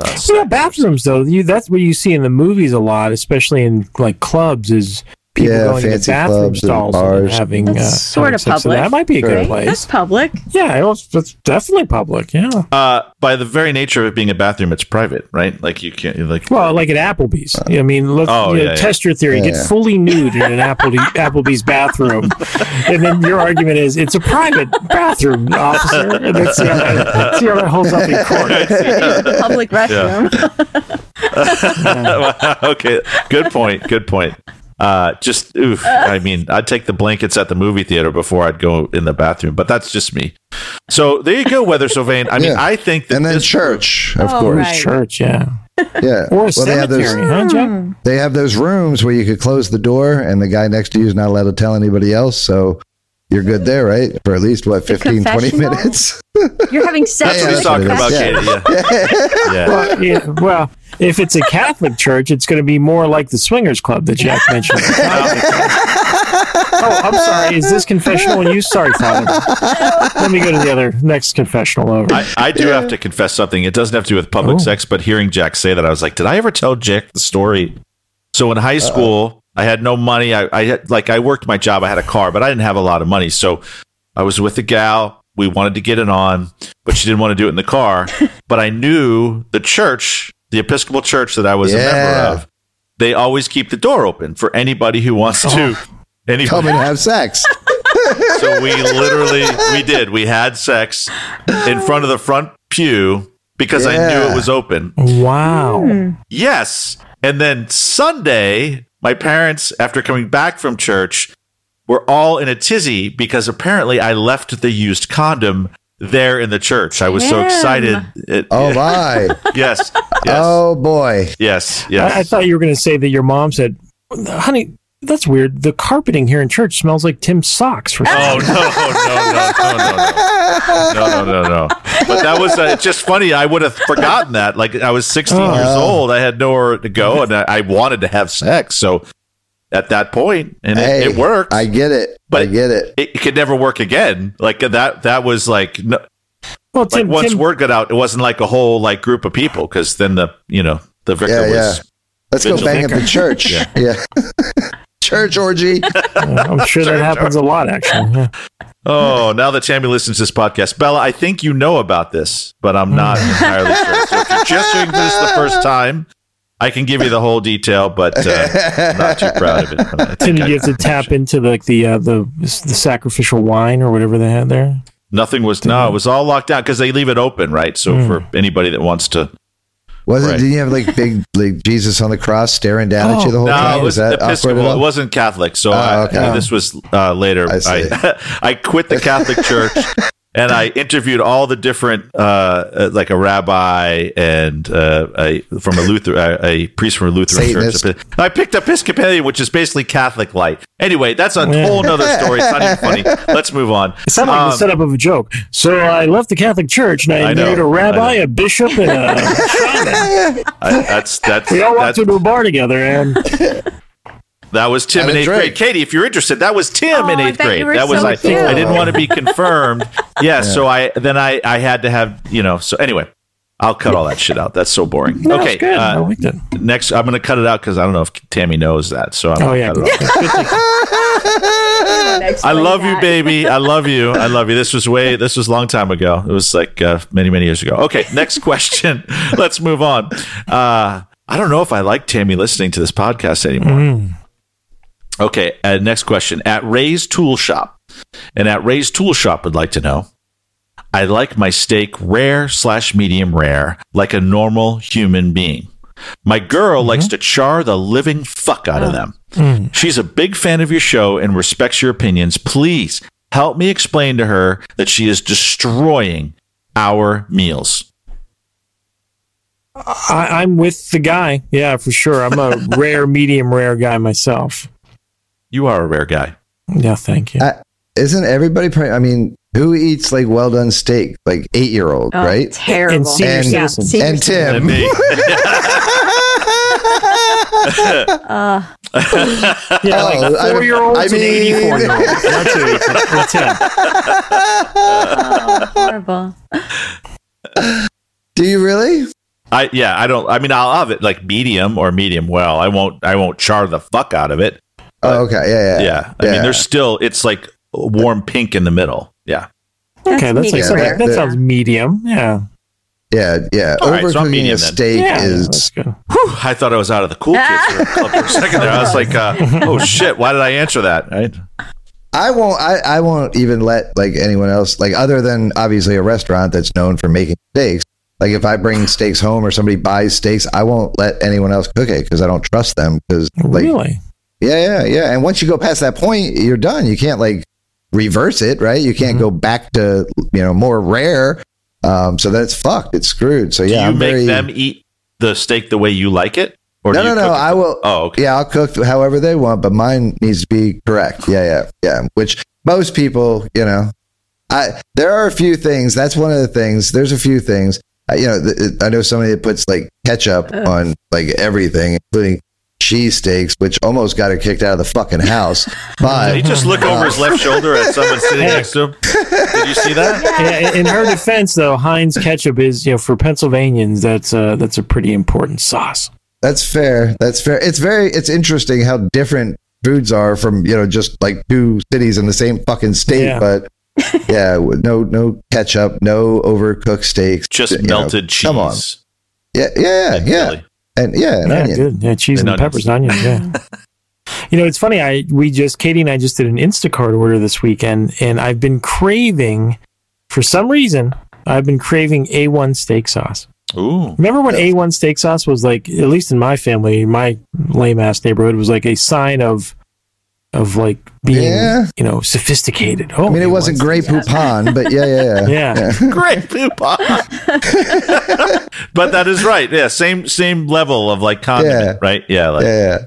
A: Uh,
B: Yeah, bathrooms though. You, that's what you see in the movies a lot, especially in like clubs. Is people
C: Yeah,
B: going to
C: fancy
B: bathroom
C: clubs and
B: stalls and
C: bars.
B: having
D: That's
B: uh,
D: sort of
B: sex. So
D: public,
B: that might be a good place.
D: That's public.
B: yeah, it was, it's definitely public. Yeah.
A: Uh, by the very nature of it being a bathroom, it's private, right? Like you can't. Like
B: Well, like at Applebee's. I mean, let's
A: Oh,
B: you know,
A: yeah, yeah.
B: test your theory.
C: Yeah,
B: Get
C: yeah.
B: fully nude in an Apple, Applebee's bathroom, and then your argument is it's a private bathroom, officer. And let's see how that, see how that holds up in court.
D: Public restroom.
A: okay. Good point. Good point. Uh, just, oof, I mean, I'd take the blankets at the movie theater before I'd go in the bathroom, but that's just me. So there you go, Weather So Vain. I mean,
C: Yeah.
A: I think that
C: and then
A: this
C: church, of
D: Oh,
C: course.
D: right.
B: Church, yeah.
C: Yeah.
B: Or a
C: Well, they have
B: cemetery,
C: those.
B: huh, Jack?
C: They have those rooms where you could close the door, and the guy next to you is not allowed to tell anybody else. So you're good there, right? For at least what 15, 20 minutes.
D: You're having sex
A: That's what
C: Yeah,
A: he's talking about,
C: is.
A: Katie. Yeah. yeah.
B: Well, yeah, well, if it's a Catholic church, it's going to be more like the swingers club that Jack mentioned. oh, I'm sorry. Is this confessional? And you, sorry, Father. Let me go to the other next confessional over.
A: I, I do have to confess something. It doesn't have to do with public
B: Oh.
A: sex, but hearing Jack say that, I was like, did I ever tell Jack the story? So in high school, I had no money. I, I had like I worked my job. I had a car, but I didn't have a lot of money. So I was with a gal. We wanted to get it on, but she didn't want to do it in the car. but I knew the church, the Episcopal church that I was a member of. They always keep the door open for anybody who wants to. Oh, anybody.
C: Come and have sex.
A: So we literally we did. We had sex in front of the front pew because I knew it was open.
B: wow. Hmm.
A: Yes. And then Sunday, my parents, after coming back from church, were all in a tizzy because apparently I left the used condom there in the church. I was so excited. It-
C: Oh my!
A: yes. Yes.
C: Oh boy!
A: Yes. Yes.
B: I, I thought you were going to say that your mom said, honey, that's weird. The carpeting here in church smells like Tim's socks. For
A: Oh no no no no no no no no no! But that was uh, it's just funny. I would have forgotten that. Like I was 16
B: Oh.
A: years old. I had nowhere to go, and I, I wanted to have sex. So at that point, and it,
C: Hey,
A: it worked.
C: I get it.
A: But-
C: I get it.
A: it, could never work again. Like that. That was like no,
B: well,
A: like
B: Tim,
A: once
B: Tim,
A: word got out, it wasn't like a whole like group of people because then the you know the vicar
C: Yeah,
A: was.
C: yeah. Let's go bang
A: Vigil.
C: at the church. Yeah. church orgy.
B: I'm sure that happens a lot, actually. Yeah.
A: Oh, now that Tammy listens to this podcast, Bella, I think you know about this, but I'm not entirely sure. So if you're just hearing this the first time, I can give you the whole detail, but uh, I'm not too proud of it. I think
B: Tim,
A: I-
B: you have to tap into like the uh, the the sacrificial wine or whatever they had there.
A: Nothing was no, it was all locked down because they leave it open, right? So
B: Hmm.
A: for anybody that wants to,
C: Was it?
A: Right.
C: Did you have like big like Jesus on the cross staring down at you the whole
A: no,
C: time?
A: it was
C: that awkward
A: Episcopal. It wasn't Catholic. So
C: Oh,
A: I,
C: okay.
A: this was uh, later.
C: I.
A: I, I quit the Catholic Church and I interviewed all the different, uh, uh, like a rabbi and uh, a from a Luther, uh, a priest from a Lutheran
C: Satanist.
A: church. I picked Episcopalian, which is basically Catholic light. Anyway, that's a
B: Yeah.
A: whole other story. It's not even funny. Let's move on.
B: It sounded like
A: Um,
B: the setup of a joke. So I left the Catholic Church and I,
A: I know,
B: married a
A: I
B: rabbi, a bishop, and a shaman.
A: I, that's that's
B: We all walked into a bar together, and
A: that was Tim
C: And
A: in eighth
C: drink.
A: grade. Katie, if you're interested, that was Tim
D: Oh,
A: in
D: I
A: eighth
D: you
A: grade.
D: were
A: That was
D: so
A: I think. I didn't want to be confirmed. Yeah, so I then I I had to have you know. So anyway, I'll cut all that shit out. That's so boring.
B: No,
A: okay,
B: good.
A: Uh,
B: liked it.
A: next I'm going to cut it out because I don't know if Tammy knows that. So I'm
B: Oh yeah,
A: cut it I love you, baby. I love you. I love you. This was way. This was a long time ago. It was like uh, many, many years ago. Okay, next question. Let's move on. Uh, I don't know if I like Tammy listening to this podcast anymore. Okay, uh, next question. At Ray's Tool Shop, and at Ray's Tool Shop would like to know. I like my steak rare slash medium rare, like a normal human being. My girl likes mm-hmm. to char the living fuck out of mm. them. Mm. She's a big fan of your show and respects your opinions. Please help me explain to her that she is destroying our meals.
B: I, I'm with the guy. Yeah, for sure. I'm a rare, medium rare guy myself.
A: You are a rare guy.
B: Yeah, thank you.
C: Uh, Isn't everybody? Pre- I mean, who eats like well done steak? Like eight year old,
D: Oh,
C: right?
D: Terrible.
B: And senior
C: And-
D: yeah, senior
C: And Tim.
A: And me.
D: Uh,
B: yeah, like
C: Oh, I-
B: four year olds
C: I
B: and
C: mean-
B: 84 year olds. That's who eats it. That's him.
D: oh, horrible.
C: Do you really?
A: I yeah, I don't I mean I'll have it like medium or medium well. I won't I won't char the fuck out of it.
C: Oh, okay. Yeah, yeah.
A: Yeah. I mean there's still it's like warm pink in the middle. Yeah.
B: Okay, that's like,
D: medium
C: rare.
B: that, that
C: Yeah.
B: sounds medium. Yeah.
C: Yeah, yeah.
A: All right, so I'm
C: Overcooking
A: medium
C: a steak
B: Yeah,
C: is.
A: Whew, I thought I was out of the cool kids for a, for a second there. I was like, uh, oh shit, why did I answer that? Right?
C: I won't. I, I won't even let like anyone else like other than obviously a restaurant that's known for making steaks. Like if I bring steaks home or somebody buys steaks, I won't let anyone else cook it because I don't trust them. Because like
B: really?
C: Yeah, yeah, yeah. And once you go past that point, you're done. You can't like reverse it, right? You can't
A: Mm-hmm.
C: go back to you know more rare. Um, so that's fucked. It's screwed. So
A: Do
C: yeah,
A: you
C: I'm
A: make
C: very,
A: them eat the steak the way you like it? Or
C: No, no, no. I will.
A: Oh, okay.
C: Yeah, I'll cook however they want, but mine needs to be correct. Yeah, yeah, yeah. Which most people, you know, I there are a few things. That's one of the things. There's a few things. I, you know, th- I know somebody that puts like ketchup on like everything, including cheesesteaks, which almost got her kicked out of the fucking house.
A: Did he just look over his left shoulder at someone sitting next to him? Did you see that?
B: Yeah, in her defense, though, Heinz ketchup is you know for Pennsylvanians that's uh, that's a pretty important sauce.
C: that's fair. That's fair. It's very. It's interesting how different foods are from you know just like two cities in the same fucking state,
B: Yeah.
C: but. yeah, no, no ketchup, no overcooked steaks,
A: Just
C: you know,
A: melted cheese.
C: Come on, yeah, yeah,
A: And
C: yeah,
A: Philly.
C: And yeah, and
B: Yeah,
C: onion.
B: good. Yeah, cheese
A: And
B: and, peppers, and onions. Yeah. you know, it's funny. I we just Katie and I just did an Instacart order this weekend, and I've been craving, for some reason, I've been craving A1 steak sauce.
A: Ooh.
B: Remember when A1 steak sauce was like, at least in my family, my lame ass neighborhood, was like a sign of, of like being,
C: Yeah.
B: you know, sophisticated. Oh,
C: I mean, it
B: oh,
C: wasn't
B: steak
C: Grey Poupon, but yeah, yeah, yeah.
B: Yeah.
A: Great poupon. but that is right. Yeah, same same level of like condiment,
C: Yeah.
A: right? Yeah, like
C: yeah, yeah.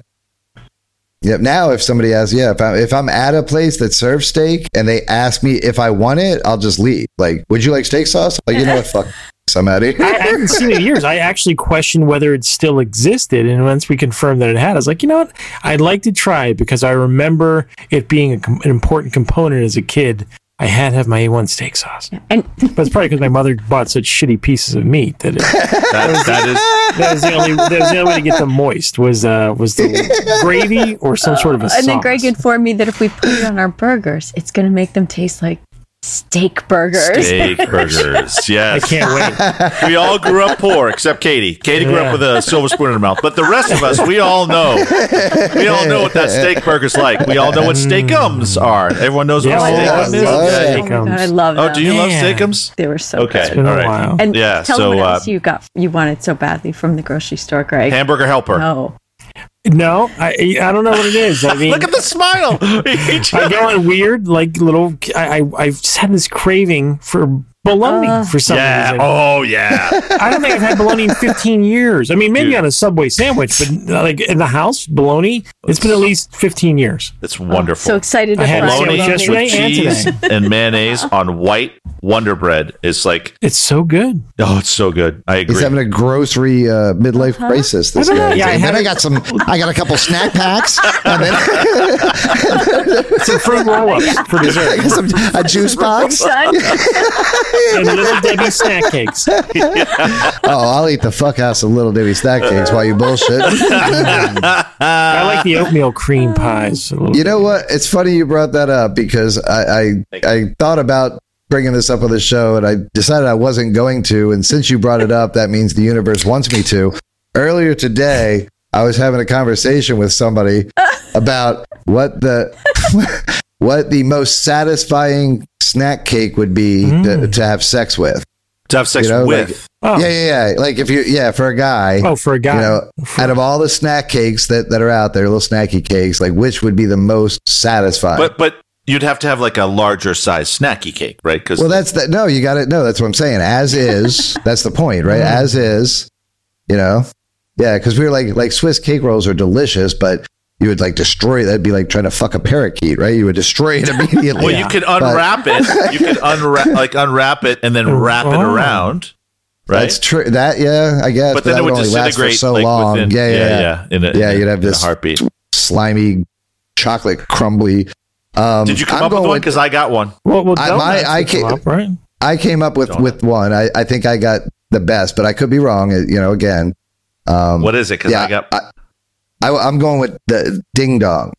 C: Yep. Now, if somebody asks, yeah, if I'm if I'm at a place that serves steak and they ask me if I want it, I'll just leave. Like, would you like steak sauce? Like, you know what? Fuck, I'm out of
B: I, I haven't seen it in years. I actually questioned whether it still existed, and once we confirmed that it had, I was like, you know what? I'd like to try it because I remember it being a, com- an important component as a kid. I had to have my A1 steak sauce,
D: And
B: but it's probably because my mother bought such shitty pieces of meat that it,
A: that, that is
B: that was the only that was the only way to get them moist was uh, was the gravy or some sort of a sauce.
D: and then Greg informed me that if we put it on our burgers, it's going to make them taste like steak burgers.
A: steak burgers. Yes.
B: I can't wait.
A: We all grew up poor except Katie. Katie grew
B: Yeah.
A: up with a silver spoon in her mouth. But the rest of us, we all know. We all know what that steak burger's like. We all know what steakums are. Everyone knows
B: Yeah,
A: what
B: oh,
A: steakum
B: I
A: is.
B: love
C: Oh, yeah.
D: Oh God, I love
A: Oh, do you love
B: Yeah.
A: steakums?
D: They were so
A: Okay.
D: good.
B: Been
A: all
B: a while.
D: And
A: Yeah,
D: tell
A: so,
D: me what
A: uh,
D: else you got you wanted so badly from the grocery store, Greg.
A: Hamburger helper.
D: Oh,
B: No, I I don't know what it is. I mean,
A: Look at the smile.
B: I go on weird, like little. I, I I've just had this craving for bologna
D: Uh.
B: for some
A: yeah.
B: reason.
A: Oh, yeah.
B: I don't think I've had bologna in 15 years. I mean, maybe
A: Dude.
B: on a Subway sandwich, but like in the house, bologna. It's been at least 15 years.
A: It's wonderful.
D: so excited to
B: I had
D: try
A: bologna
B: sandwich
D: bologna.
A: with
B: yesterday and
A: cheese
B: today.
A: and mayonnaise on white Wonder Bread It's like,
B: It's so good.
A: oh, it's so good. I agree.
C: He's having a grocery uh, midlife crisis. This
B: I know.
C: guy.
B: Yeah, I
C: then
B: had
C: I got some. I got a couple snack packs, and then
B: Some fruit roll-ups for dessert
C: some, a juice box.
D: Son,
B: and little Debbie snack cakes.
C: Oh, I'll eat the fuck out of some little Debbie snack cakes while you bullshit.
B: I like the oatmeal cream pies.
C: You know what? It's funny you brought that up because I, I I thought about bringing this up on the show and I decided I wasn't going to. And since you brought it up, that means the universe wants me to. Earlier today, I was having a conversation with somebody about what the what the most satisfying snack cake would be to, to have sex with.
A: to have sex
C: you know,
A: with.
C: like-
B: Oh,
C: Yeah, yeah, yeah. Like if you, yeah, for a guy.
B: oh, for a guy.
C: You know, out of all the snack cakes that, that are out there, little snacky cakes, like which would be the most satisfying?
A: but but you'd have to have like a larger size snacky cake, right? Because
C: Well, that's that. No, you got it. No, that's what I'm saying. As is, that's the point, right?
B: Mm-hmm.
C: As is, you know, yeah. Because we were like, like Swiss cake rolls are delicious, but you would like destroy. That'd be like trying to fuck a parakeet, right? You would destroy it immediately.
A: well, you could unwrap it. You could unwrap like unwrap it and then wrap it
B: Oh.
A: around, right?
C: That's true. That yeah, I guess.
A: but then
C: that
A: it would
C: only last for so
A: like
C: long.
A: within,
C: yeah, yeah, yeah,
A: yeah, In a,
C: Yeah,
A: in
C: you'd have this-
A: heartbeat.
C: Slimy, chocolate, crumbly. Um,
A: Did you come
C: I'm
A: up with one? Because I got one.
B: well, well,
C: I- my- I
B: would up, right?
C: I came up with
A: Donut.
C: with one. I, I think I got the best, but I could be wrong. You know, again. Um,
A: What is it? Because
C: yeah,
A: I got.
C: I, I, am going with the ding dong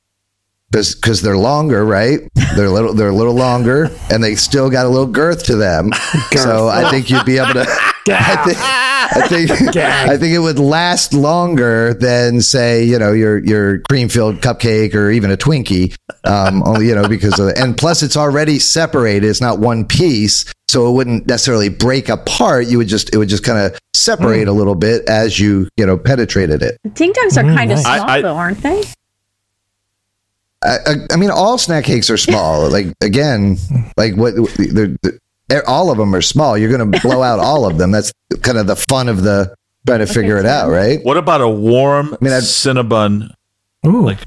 C: because they're longer, right? They're a little they're a little longer, and they still got a little girth to them. so I think you'd be able to. I think, I think. I think it would last longer than say you know your your cream filled cupcake or even a Twinkie. Um, only you know because of and plus it's already separated. It's not one piece, so it wouldn't necessarily break apart. You would just it would just kind of separate a little bit as you you know penetrated it.
D: ding dongs are
B: Mm,
D: kind of
B: nice.
D: small,
A: I- I-
D: though, aren't they?
C: I, I, I mean, all snack cakes are small. like again, like what they're, they're, all of them are small. You're going to blow out all of them. That's kind of the fun of the trying to figure it out, right?
A: What about a warm
C: mean, I'd-
A: Cinnabon,
B: Ooh.
A: like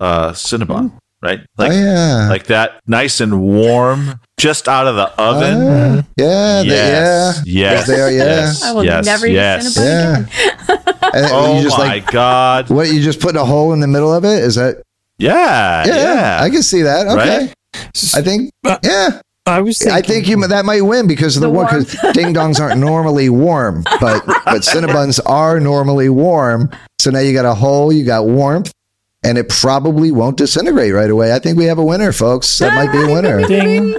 A: uh Cinnabon, right? Like
C: oh yeah,
A: like that, nice and warm, just out of the oven.
C: Uh, yeah, they-
A: yes,
C: yeah.
A: yes,
C: They are, yeah.
A: yes,
D: I will
A: yes,
D: never
A: yes.
D: Cinnabon
C: Yeah.
A: Oh
C: just
A: my
C: like
A: god!
C: what? You just put a hole in the middle of it? Is that?
A: Yeah,
C: Yeah,
A: yeah.
C: I can see that. Okay,
A: Right?
C: I think. Yeah,
B: I was thinking,
C: I think you that might win because of the,
D: The
C: warm. Because ding dongs aren't normally warm, but but Cinnabons are normally warm. So now you got a hole, you got warmth, and it probably won't disintegrate right away. I think we have a winner, folks. That might be a winner.
B: Ding.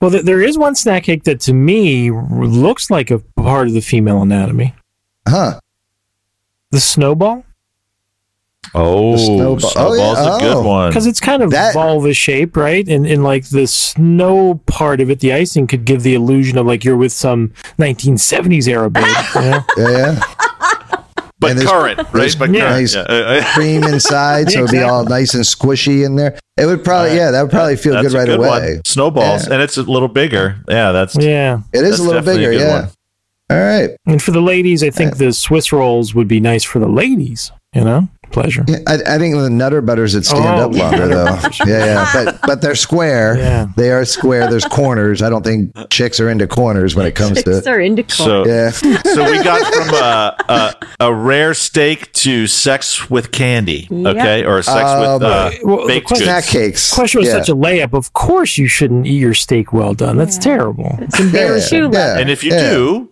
B: Well, th- there is one snack cake that to me looks like a part of the female anatomy.
C: Huh?
B: The snowball,
A: Oh,
C: The snowball-
A: snowball's
C: oh, yeah.
A: a good
C: Oh.
A: one.
B: because it's kind of
C: That-
B: vulva shape, right? And and like the snow part of it, the icing could give the illusion of like you're with some 1970s era babe. you know?
C: Yeah, yeah.
A: But
C: and there's-
A: current, right? But
B: Yeah.
A: current.
C: nice
A: Yeah. Uh,
C: Cream inside, so it'd be all nice and squishy in there. It would probably, yeah, that would probably feel
A: That's
C: good right
A: good
C: away.
A: one. Snowballs,
C: Yeah.
A: and it's a little bigger. Yeah, that's
B: yeah.
C: It is a little
A: definitely a
C: bigger, yeah.
A: one.
C: All right.
B: And for the ladies, I think the Swiss rolls would be nice for the ladies. You know, pleasure.
C: Yeah, I, I think the Nutter Butters would stand
B: Oh,
C: up longer,
B: Nutter
C: though. Yeah, yeah, but but they're square.
B: Yeah.
C: They are square. There's corners. I don't think chicks are into corners when it comes
D: Chicks
C: to.
D: are into
A: so.
C: Yeah,
A: So we got from a, a a rare steak to sex with candy,
D: Yep.
A: okay, or sex
C: Um,
A: with uh,
B: Well, the
A: baked
B: question-
A: goods.
C: snack cakes.
B: Question was
C: yeah.
B: such a layup. Of course, you shouldn't eat your steak well done. That's terrible.
D: It's embarrassing.
C: Yeah, yeah.
A: And if you
C: Yeah.
A: do,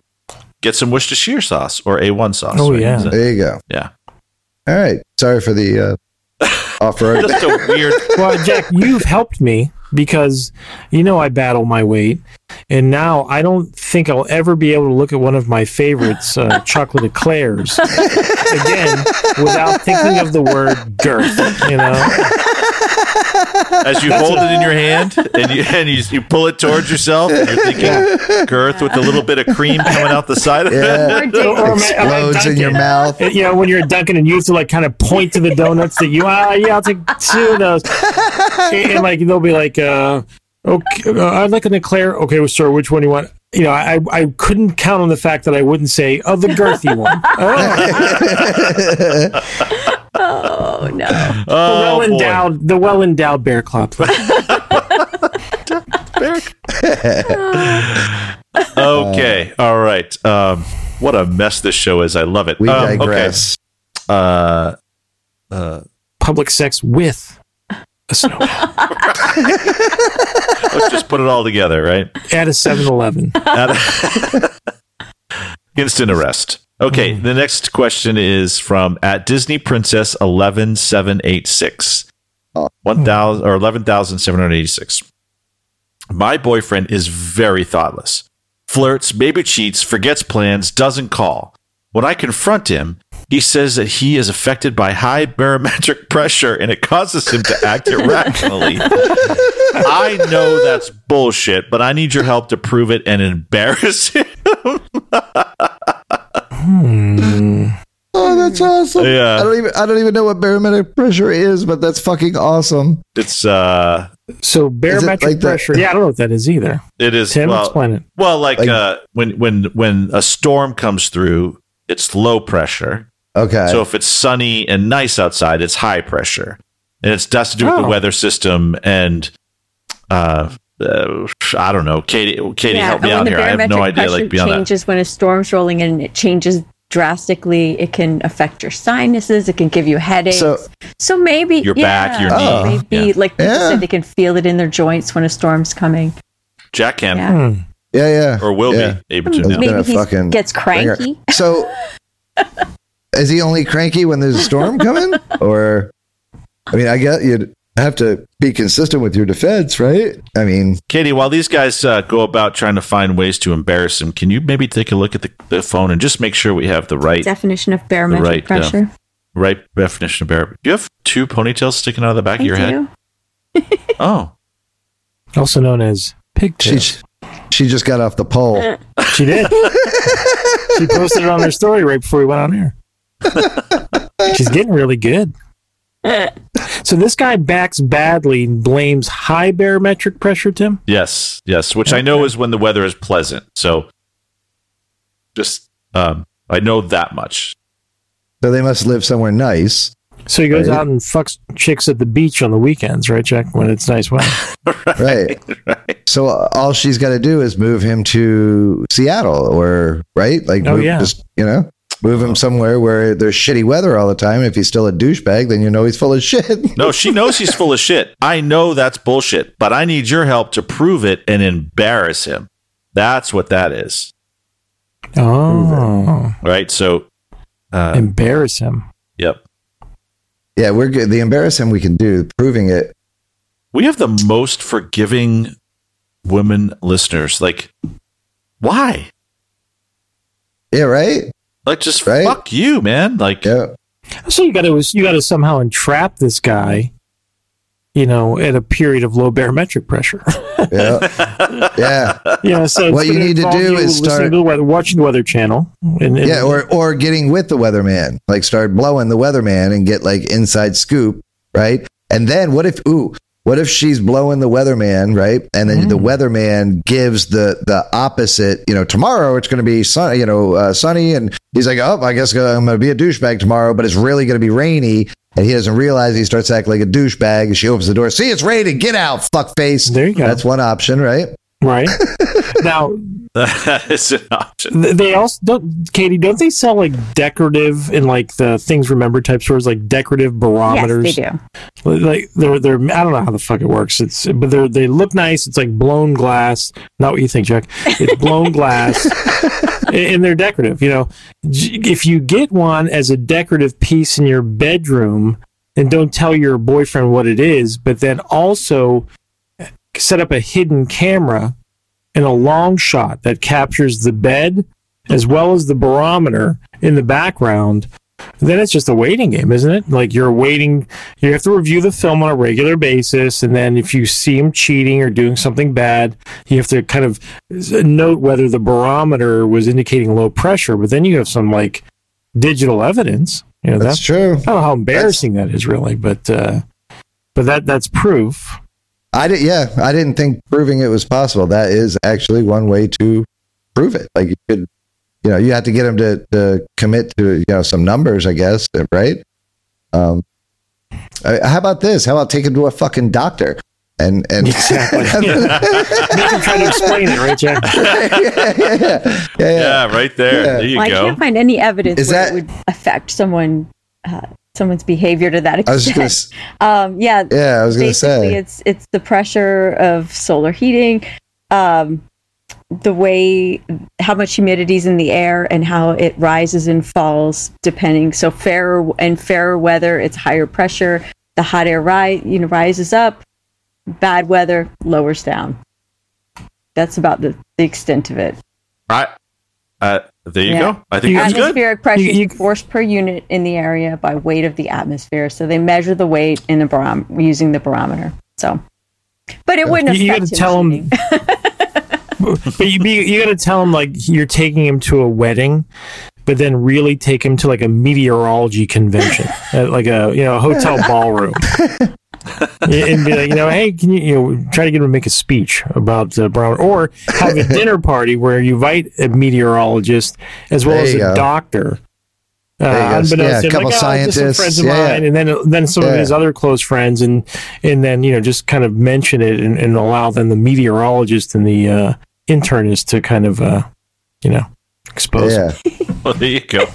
A: get some Worcestershire sauce or A1 sauce.
B: Oh,
A: right?
B: yeah.
A: Is
C: There you go.
A: yeah.
C: All right. Sorry for the uh, off road.
A: Just a weird.
B: Well, Jack, you've helped me because you know I battle my weight, and now I don't think I'll ever be able to look at one of my favorites, uh, chocolate eclairs, again without thinking of the word girth. You know,
A: As you hold it in your hand and you and you, you pull it towards yourself, and you're thinking girth with a little bit of cream coming out the side of
C: Yeah.
A: it.
B: Or- or am I- am I
C: Explodes in your mouth.
B: You know, when you're at Dunkin' and you have to like kind of point to the donuts that you ah yeah I'll take two of those, and, and, like they'll be like uh okay uh, I'd like an eclair. Okay well, sir which one do you want? You know I I couldn't count on the fact that I wouldn't say oh the girthy one. Oh,
D: Oh no.
A: Oh, the
B: well
A: boy.
B: endowed the well endowed bear claw
A: Okay. All right. Um, what a mess this show is. I love it.
C: We
A: Um, okay.
C: digress.
A: Uh, uh,
B: public sex with a snow
A: let's just put it all together, right?
B: at a 7-Eleven
A: Instant arrest. Okay, hmm. the next question is from at Disney Princess eleven seven eight six. Uh, One hmm. thousand or eleven thousand seven hundred eighty six. My boyfriend is very thoughtless. Flirts, maybe cheats, forgets plans, doesn't call. When I confront him, he says that he is affected by high barometric pressure and it causes him to act irrationally. I know that's bullshit, but I need your help to prove it and embarrass him.
C: Oh, that's awesome.
A: Yeah.
C: I don't even I don't even know what barometric pressure is, but that's fucking awesome.
A: It's uh
B: so barometric
C: like the-
B: pressure yeah I don't know what that is either
A: it is
B: Tim
A: well,
B: explain it
A: well like,
C: Like-
A: uh when when when a storm comes through, it's low pressure.
C: Okay.
A: So if it's sunny and nice outside, it's high pressure. And it's has to do with the
B: Oh.
A: weather system and uh, uh I don't know. Katie Katie help me out here. I have no idea like
D: pressure
A: beyond that.
D: changes when a storm's rolling in, it changes drastically. It can affect your sinuses. It can give you headaches.
C: So-
D: So, maybe
A: Your
D: yeah,
A: back, your
C: knee.
D: Maybe
A: Yeah.
D: like
C: Yeah.
D: said, they can feel it in their joints when a storm's coming.
A: Jack can
D: Yeah.
B: Hmm.
C: yeah, yeah.
A: or will
C: Yeah.
A: be able to
C: It's
A: now.
D: Maybe he
C: fucking
D: gets
C: bring her-
D: cranky.
C: So is he only cranky when there's a storm coming? Or I mean, I get you'd have to be consistent with your defense, right? I mean,
A: Katie, while these guys uh, go about trying to find ways to embarrass him, can you maybe take a look at the, the phone and just make sure we have the right
D: Definition of barometric
A: right, uh,
D: pressure.
A: right definition of bear? Do you have two ponytails sticking out of the back
D: I
A: of your head? Oh,
B: also known as
C: she
B: pigtails
C: she just got off the pole.
B: She did. she posted it on her story right before we went on air. She's getting really good. So this guy backs badly and blames high barometric pressure, Tim.
A: Yes, yes, which I know is when the weather is pleasant. So just um, I know that much.
C: So they must live somewhere nice.
B: So he goes
C: Right.
B: out and fucks chicks at the beach on the weekends, right, Jack? When it's nice weather.
C: Right. So all she's got to do is move him to Seattle or, right? Like,
B: Oh,
C: move,
B: yeah.
C: just, you know, move him somewhere where there's shitty weather all the time. If he's still a douchebag, then you know he's full of shit.
A: No, she knows he's full of shit. I know that's bullshit, but I need your help to prove it and embarrass him. That's what that is,
B: Oh,
A: right? So, uh,
B: embarrass him.
A: yep.
C: yeah, we're good. The embarrass him we can do. Proving it.
A: We have the most forgiving women listeners. Like, why?
C: Yeah, right?
A: Like, just
C: Right?
A: fuck you, man. Like,
C: Yeah.
B: So you got to you got to somehow entrap this guy, you know, at a period of low barometric pressure.
C: Yeah. yeah.
B: yeah. So
C: What you need to do
B: you
C: is start-
B: to the weather, watching the Weather Channel. And, and-
C: Yeah. Or, or getting with the weatherman, like start blowing the weatherman and get like inside scoop, right? And then what if, ooh, what if she's blowing the weatherman, right? And then the weatherman gives the the opposite. You know, tomorrow it's going to be sun, you know, uh, sunny, and he's like, oh, I guess I'm going to be a douchebag tomorrow, but it's really going to be rainy. And he doesn't realize he starts acting like a douchebag. And she opens the door. See, it's raining. Get out, fuck face.
B: There you go.
C: That's one option, right?
B: Right now
A: that is an option.
B: they also don't Katie don't they sell like decorative in like the things remember type stores like decorative barometers
D: Yes, they do.
B: like they're they're I don't know how the fuck it works. It's but they they look nice. It's like blown glass. Not what you think, Jack. It's blown glass, and they're decorative. You know, if you get one as a decorative piece in your bedroom, and don't tell your boyfriend what it is, but then also set up a hidden camera and a long shot that captures the bed as well as the barometer in the background then it's just a waiting game, isn't it? Like you're waiting, you have to review the film on a regular basis, and then if you see him cheating or doing something bad, you have to kind of note whether the barometer was indicating low pressure. But then you have some like digital evidence. You know,
C: That's
B: that's,
C: true.
B: I don't know how embarrassing that is, really, but uh, but that that's proof.
C: I did. Yeah, I didn't think proving it was possible. That is actually one way to prove it. Like you could, you know, you have to get them to, to commit to you know some numbers, I guess, right? Um, how about this? How about taking to a fucking doctor and and
B: Exactly. Make him try to explain it, right, Jack?
C: yeah, yeah, yeah, yeah, yeah.
A: Yeah, right there.
C: Yeah.
A: There you
D: Well, I can't find any evidence
C: Is
D: where
C: that-
D: it would affect someone, uh, someone's behavior to that
C: I was
D: extent.
C: gonna,
D: um, yeah,
C: yeah, I was gonna say,
D: it's it's the pressure of solar heating um, the way how much humidity is in the air and how it rises and falls depending so fairer and fairer weather it's higher pressure the hot air ri- you know rises up bad weather lowers down that's about the, the extent of it
A: Right. Uh, there you
D: Yeah.
A: go. I think
B: You-
A: that's good.
D: atmospheric pressure
B: You- you-
D: is force per unit in the area by weight of the atmosphere so they measure the weight in the barom- using the barometer so but it wouldn't
B: You- you gotta tell
D: cheating.
B: but you be, you got to tell him like you're taking him to a wedding, but then really take him to like a meteorology convention, at like a you know a hotel ballroom, and be like, you know, hey, can you you know try to get him to make a speech about uh, Brown, or have a dinner party where you invite a meteorologist as well
C: There
B: as a
C: go.
B: doctor. Uh,
C: There you go.
B: unbeknownst
C: Yeah, a
B: to him,
C: couple
B: like, oh, just some
C: scientists.
B: friends of
C: Yeah, yeah.
B: mine, and then then some of his other close friends, and and then you know just kind of mention it and, and allow then the meteorologist and the uh, internist to kind of uh, you know expose.
C: yeah.
A: Well, there you go.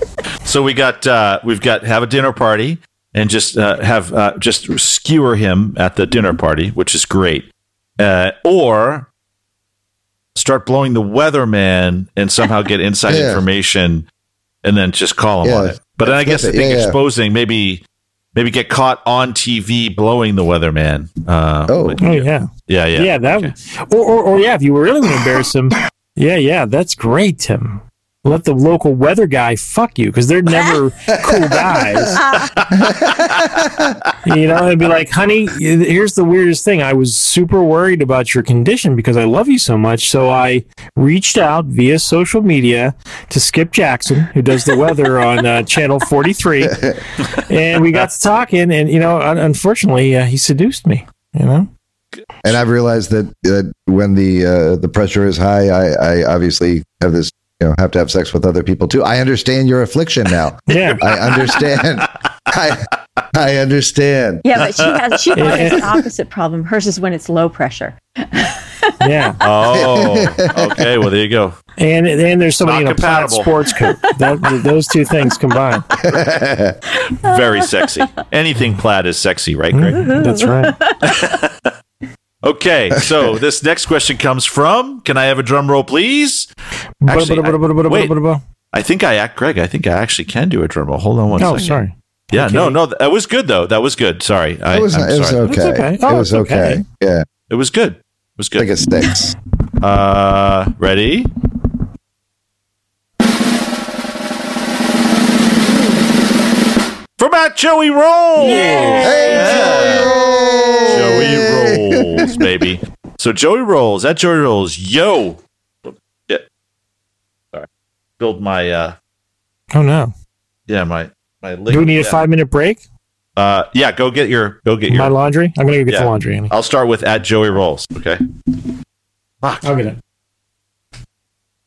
A: so we got uh, we've got have a dinner party and just uh, have uh, just skewer him at the dinner party, which is great. Uh, or start blowing the weatherman and somehow get inside
C: Yeah.
A: information and then just call him on it. But then I guess I
C: Flip
A: think
C: Yeah, yeah.
A: exposing maybe maybe get caught on TV blowing the weatherman. Uh,
C: Oh.
B: Oh yeah,
A: yeah, yeah,
B: yeah. that,
A: Okay.
B: or, or or yeah, if you really want to embarrass him, yeah, yeah, that's great, Tim. Let the local weather guy fuck you because they're never cool guys. you know, and be like, honey, here's the weirdest thing. I was super worried about your condition because I love you so much. So I reached out via social media to Skip Jackson, who does the weather on uh, Channel 43. And we got to talking. And, you know, unfortunately, uh, he seduced me, you know?
C: And I've realized that uh, when the uh, the pressure is high, I, I obviously have this you know have to have sex with other people too. I understand your affliction now.
B: Yeah.
C: I understand. I I understand.
D: Yeah, but she has she has the opposite problem. Hers is when it's low pressure.
B: Yeah.
A: Oh, okay. Well, there you go.
B: And and there's somebody in
A: Not
B: a plaid sports coat. That, those two things combined.
A: Very sexy. Anything plaid is sexy, right, Greg? Mm-hmm.
B: That's right.
A: Okay, so this next question comes from. Can I have a drum roll, please? Actually, I- wait.
B: Oh,
A: I think I act, Greg. I think I actually can do a drum roll. Hold on one second.
B: sorry.
A: Yeah, no, no, that was good though. That was good. Sorry, I,
C: It was
A: I'm
C: it was
A: sorry.
C: okay.
B: It's okay. Oh,
C: it was
B: okay.
C: okay. Yeah,
A: It was good. It was
C: I think
A: good.
C: it sticks.
A: Uh, ready? From at Joey Rolls. Hey Joey Rolls, baby. So Joey Rolls, at Joey Rolls, yo. Yeah. Sorry. Build my uh
B: Oh no.
A: yeah, my my
B: Do we need a five minute break?
A: Uh yeah, go get your go get your
B: My
A: your
B: laundry? I'm gonna go get
A: Yeah.
B: the laundry, Annie.
A: I'll start with at Joey Rolls, okay? Fuck.
B: I'll get it.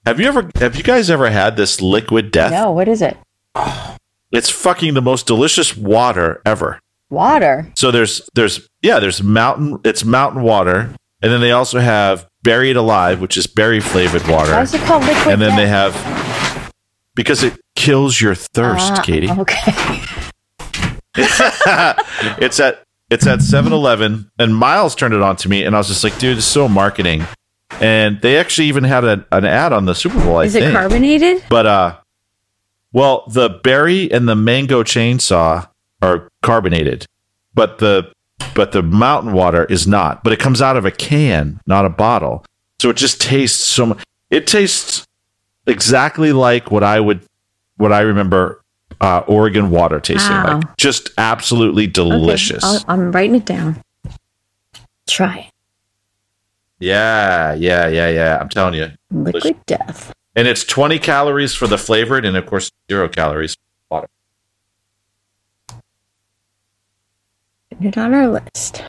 A: Have you ever have you guys ever had this liquid death?
D: No, what is it?
A: It's fucking the most delicious water ever.
D: Water.
A: So there's there's yeah, there's mountain it's mountain water, and then they also have Berried Alive, which is berry flavored water.
D: Why is it called liquid?
A: and then they have because it kills your thirst,
D: Ah,
A: Katie.
D: Okay.
A: it's at it's at 7-Eleven, and Miles turned it on to me, and I was just like, dude, it's so marketing. And they actually even had a, an ad on the Super Bowl. I
D: Is
A: think.
D: it carbonated?
A: But uh well, the berry and the mango chainsaw are carbonated, but the but the mountain water is not. But it comes out of a can, not a bottle. So it just tastes so much. It tastes exactly like what I would what I remember uh, Oregon water tasting
D: Wow.
A: like. Just absolutely delicious.
D: I'll- I'm writing it down. Try
A: Yeah, yeah, yeah, yeah. I'm telling you.
D: liquid death.
A: And it's 20 calories for the flavored and of course 0 calories for water.
D: Putting it on our list.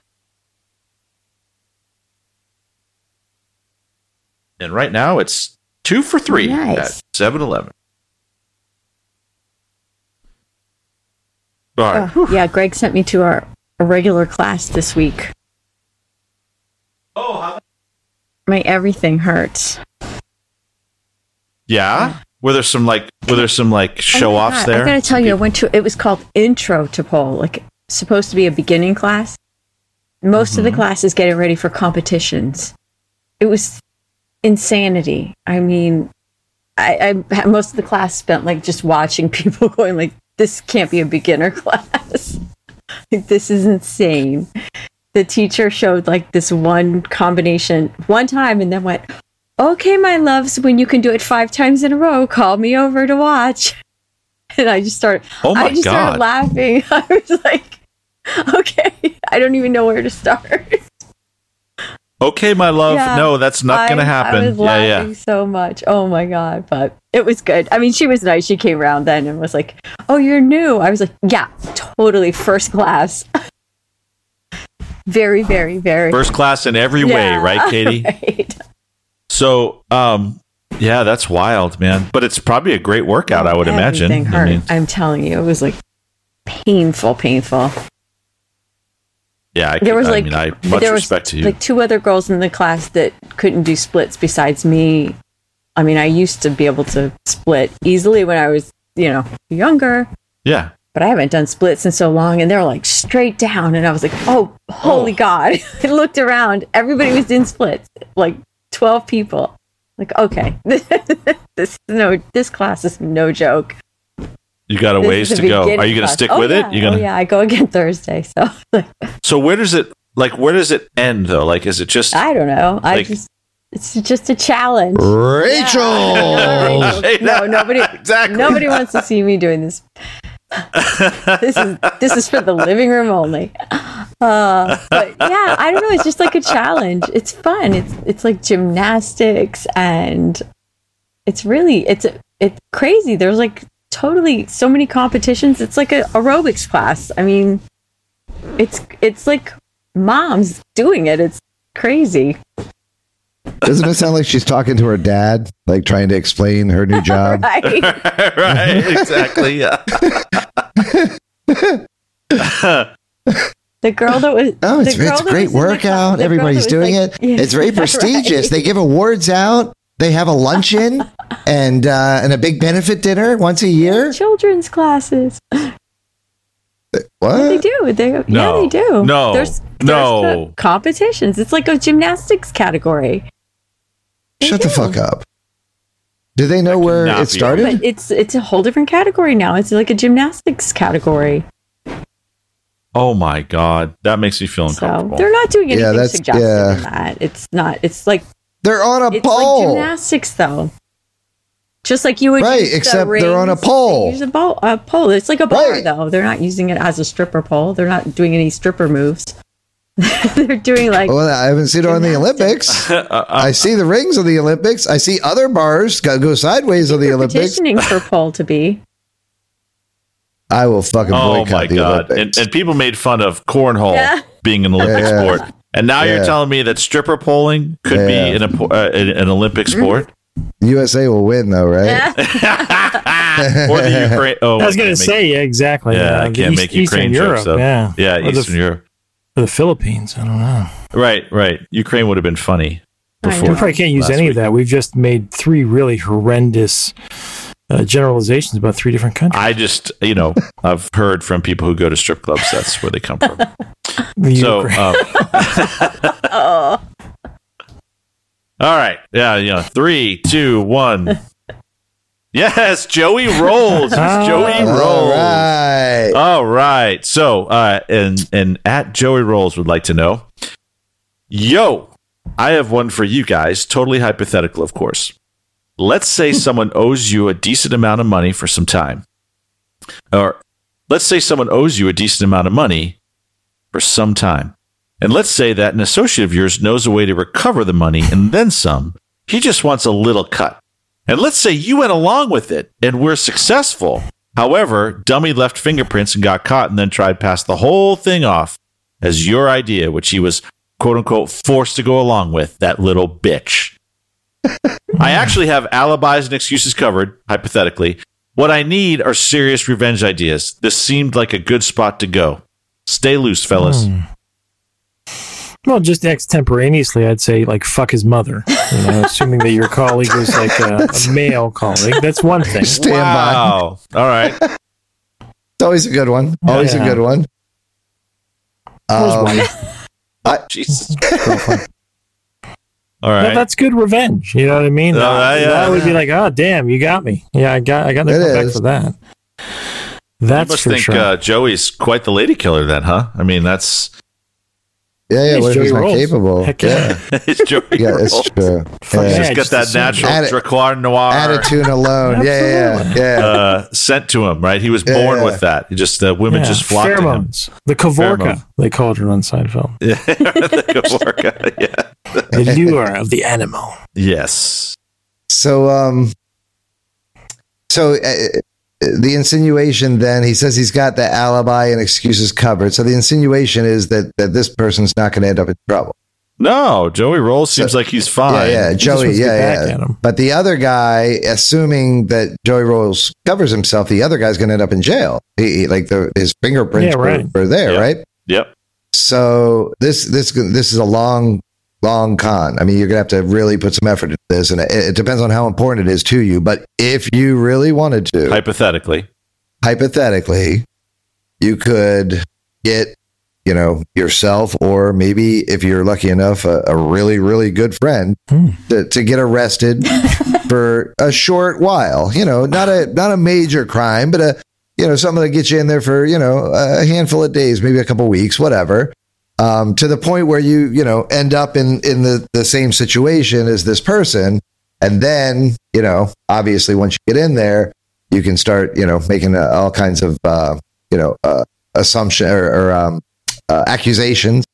A: And right now it's two for three
D: Nice.
A: at 7 Eleven. Right.
D: Oh, yeah, Greg sent me to our a regular class this week.
A: Oh, how-
D: My everything hurts.
A: Yeah. Were there some like were there some like show offs there?
D: I gotta tell you, I went to. It was called Intro to Pole, like supposed to be a beginning class. Most of the
A: Mm-hmm.
D: classes getting ready for competitions. It was insanity. I mean, I, I most of the class spent like just watching people going like, "This can't be a beginner class. like, this is insane." The teacher showed like this one combination one time, and then went, "Okay, my loves, when you can do it five times in a row, call me over to watch." And I just oh started.
A: Oh my
D: I just
A: God.
D: started laughing. I was like, "Okay, I don't even know where to start."
A: okay, my love.
D: Yeah.
A: no, that's not going to happen.
D: I was
A: yeah,
D: laughing
A: yeah.
D: so much. Oh my god! But it was good. I mean, she was nice. She came around then and was like, "Oh, you're new." I was like, "Yeah, totally first class." very, very, very.
A: First class in every way, right, Katie?
D: right.
A: So, um yeah, that's wild, man. But it's probably a great workout, I would imagine.
D: Everything
A: I mean,
D: I'm telling you, it was like painful, painful.
A: yeah, I,
D: There was
A: I
D: like
A: mean, I much
D: there was
A: respect to you.
D: like two other girls in the class that couldn't do splits besides me. I mean, I used to be able to split easily when I was, you know, younger.
A: yeah.
D: but I haven't done splits in so long. And they're like straight down. And I was like, oh, holy
A: Oh.
D: God. I looked around. Everybody was in splits, like 12 people. Like, okay, this is no, this class is no joke.
A: You got a
D: This
A: ways to go. Are you going to stick
D: Oh,
A: with
D: yeah.
A: it? You going
D: Oh,
A: to
D: yeah, I go again Thursday. So
A: So where does it like where does it end though? Like is it just
D: I don't know. I just, It's just a challenge.
C: Rachel.
A: Hey,
D: no, nobody,
A: Exactly.
D: nobody wants to see me doing this. This is this is for the living room only. Uh, but yeah, I don't know. It's just like a challenge. It's fun. It's it's like gymnastics, and it's really it's it's crazy. There's like totally so many competitions. It's like a aerobics class. I mean, it's it's like moms doing it. It's crazy.
C: Doesn't it sound like she's talking to her dad, like trying to explain her new job?
D: Right?
A: right, exactly. Yeah.
D: The girl that was
C: Oh, it's,
D: the girl
C: it's a
D: that
C: great
D: was in the
C: workout.
D: the
C: Everybody's doing
D: like-
C: it.
D: Yeah,
C: It's very
D: right.
C: prestigious. They give awards out. They have a luncheon and uh, and a big benefit dinner once a year.
D: children's classes.
C: What?
D: They do. They yeah, they do.
A: No.
D: there's, there's
A: No.
D: co- competitions. It's like a gymnastics category. They
C: Shut the fuck up. Do they know where it started?
D: But it's it's a whole different category now. It's like a gymnastics category.
A: Oh my god, that makes me feel
D: So
A: uncomfortable.
D: they're not doing
C: Yeah,
D: anything
C: that's-
D: suggestive
C: yeah.
D: in that. It's not. It's like
C: They're on a
D: it's like
C: pole.
D: gymnastics though. Just like you would
C: Right,
D: use the
C: except they're on a pole.
D: Use a, bowl, a pole. It's like a bar
C: Right.
D: though. They're not using it as a stripper pole. They're not doing any stripper moves. they're doing like
C: well, I haven't seen it on the
D: Gymnastics.
C: Olympics. I see the rings of the Olympics. I see other bars go, go sideways of the Olympics.
D: petitioning for pole to be.
C: I will fucking
A: oh
C: boycott
A: my
C: the
A: god!
C: Olympics.
A: And, and people made fun of cornhole
D: Yeah.
A: being an Olympic
C: Yeah.
A: sport, and now you're telling me that stripper polling could
C: Yeah.
A: be an, a, uh, an, an Olympic sport,
C: USA will win though, right?
A: or the Ukraine? Oh,
B: I was going to say yeah, exactly.
A: Yeah,
B: uh,
A: I can't
B: East-
A: make Ukraine
B: Eastern
A: jokes,
B: Europe,
A: though.
B: yeah,
A: yeah,
B: or the,
A: Europe.
B: Or the Philippines. I don't know.
A: Right, right. Ukraine would have been funny before.
B: We probably can't use any
A: week.
B: of that. We've just made three really horrendous uh, generalizations about three different countries.
A: I just, you know, I've heard from people who go to strip clubs. That's where they come from.
B: The
A: So, um,
D: Oh,
A: all right, yeah, yeah. Three, two, one. Yes, Joey rolls. It's. Joey rolls.
C: right.
A: All right. So, uh, and and at Joey Rolls would like to know, yo, I have one for you guys. Totally hypothetical, of course. Let's say someone owes you a decent amount of money for some time, or let's say someone owes you a decent amount of money for some time, and let's say that an associate of yours knows a way to recover the money and then some. He just wants a little cut. And let's say you went along with it and were successful. However, Dummy left fingerprints and got caught and then tried to pass the whole thing off as your idea, which he was quote unquote forced to go along with, that little bitch. I actually have alibis and excuses covered, hypothetically. What I need are serious revenge ideas. This seemed like a good spot to go. Stay loose, fellas. Hmm.
B: Well, just extemporaneously, I'd say like fuck his mother. You know, assuming that your colleague was like a, a male colleague. That's one thing.
C: Stand by.
A: Wow. All right.
C: It's always a good one. Always a good one. Um,
B: wife.
A: Jesus. All
B: That-
A: right.
B: that's good revenge. You know what I mean?
A: Oh,
B: That-
A: yeah,
B: that would be like, oh damn, you got me. Yeah, I got I got to
C: It
B: come back for that.
A: you
B: That's
A: must
B: for
A: think
B: sure.
A: uh, Joey's quite the lady killer then, huh? I mean, that's
C: yeah, yeah.
B: He's
C: What if
B: Joey
C: he's not capable?
B: Heck yeah.
A: it's Joey.
C: Yeah, it's true.
B: Fuck
C: Yeah.
B: yeah.
A: Just
B: got
A: that natural
C: Atti-
A: Drakkar Noir
C: Attitude alone. Yeah, yeah,
B: Absolutely.
C: yeah.
A: uh, sent to him, right? He was
C: Yeah,
A: born
C: yeah.
A: with that. He just uh, women
B: Yeah,
A: just flocked
B: pheromones. The Kavorka,
A: Pheromone.
B: they called her on Seinfeld.
A: to him. the Kavorka, yeah.
B: The lure of the animal.
A: Yes.
C: So, um, so uh, the insinuation then he says he's got the alibi and excuses covered. So the insinuation is that that this person's not going to end up in trouble.
A: No, Joey Rolls seems like he's fine.
C: Yeah, yeah,
B: just
C: Joey,
B: wants to get
C: yeah, yeah. But the other guy, assuming that Joey Rolls covers himself, the other guy's going to end up in jail. He, he- like the his fingerprints
B: Yeah, right.
C: were, were there,
A: Yeah.
C: right?
A: Yep.
C: So this this this is a long long con. I mean, you're gonna have to really put some effort into this, and it, it depends on how important it is to you. But if you really wanted to,
A: Hypothetically.
C: hypothetically, you could get you know yourself, or maybe if you're lucky enough, a, a really really good friend
B: Hmm.
C: to, to get arrested for a short while. You know, not a not a major crime, but a you know something that gets you in there for you know a handful of days, maybe a couple weeks, whatever. Um, to the point where you you know end up in in the the same situation as this person, and then you know obviously once you get in there, you can start you know making uh, all kinds of uh, you know uh, assumption or, or um, uh, accusations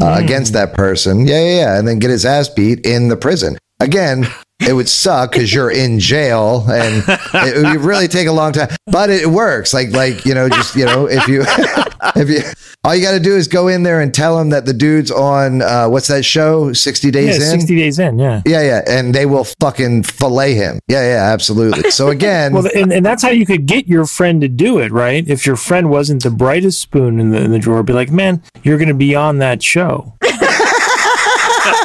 C: uh, against that person. Yeah, yeah, yeah, and then get his ass beat in the prison again. It would suck because you're in jail, and it would really take a long time. But it works. Like, like you know, just you know, if you, if you, all you got to do is go in there and tell them that the dude's on uh, what's that show? Sixty
B: Yeah,
C: Days in.
B: 60 days in. Yeah.
C: Yeah, yeah, and they will fucking fillet him. Yeah, yeah, absolutely. So again,
B: Well, and, and that's how you could get your friend to do it, right? If your friend wasn't the brightest spoon in the, in the drawer, be like, man, you're going to be on that show.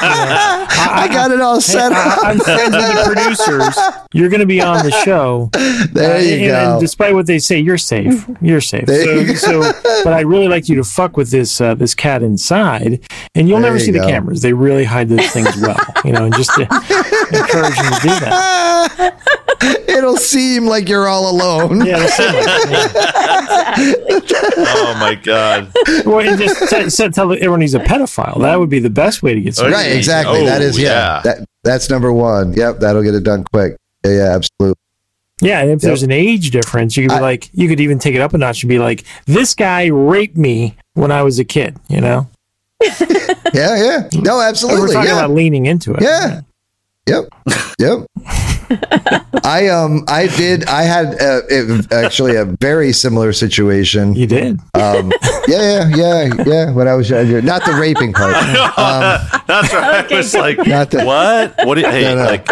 C: I got it all set up.
B: I, am friends with the producers. You're going to be on the show.
C: There
B: Uh,
C: you
B: and,
C: go.
B: and despite what they say, you're safe. You're safe.
C: There
B: So,
C: you
B: so, but I'd really like you to fuck with this uh, this cat inside, and you'll
C: There
B: never
C: you
B: see the cameras. They really hide those things well, you know, and just to encourage them to do that.
C: It'll seem like you're all alone.
B: Yeah, that's it. Yeah.
A: Oh my god.
B: Well, and just t- t- tell everyone he's a pedophile. That would be the best way to get started.
C: Right, exactly.
A: Oh,
C: that is yeah.
A: yeah.
C: That that's number one. Yep, that'll get it done quick. Yeah, yeah, absolutely.
B: Yeah, and if there's an age difference, you could be
C: I-
B: like, you could even take it up a notch and be like, this guy raped me when I was a kid. You know,
C: Yeah, yeah. No, Absolutely.
B: we're
C: absolutely.
B: talking
C: Yeah.
B: about leaning into it.
C: Yeah. Yep. Yep. I um I did I had uh, it, actually a very similar situation.
B: you did.
C: Um yeah yeah yeah yeah when I was younger. Not the raping part. Um,
A: That's right. I was like,
C: Not the-
A: what? What? Do you, hey,
C: No, no.
A: like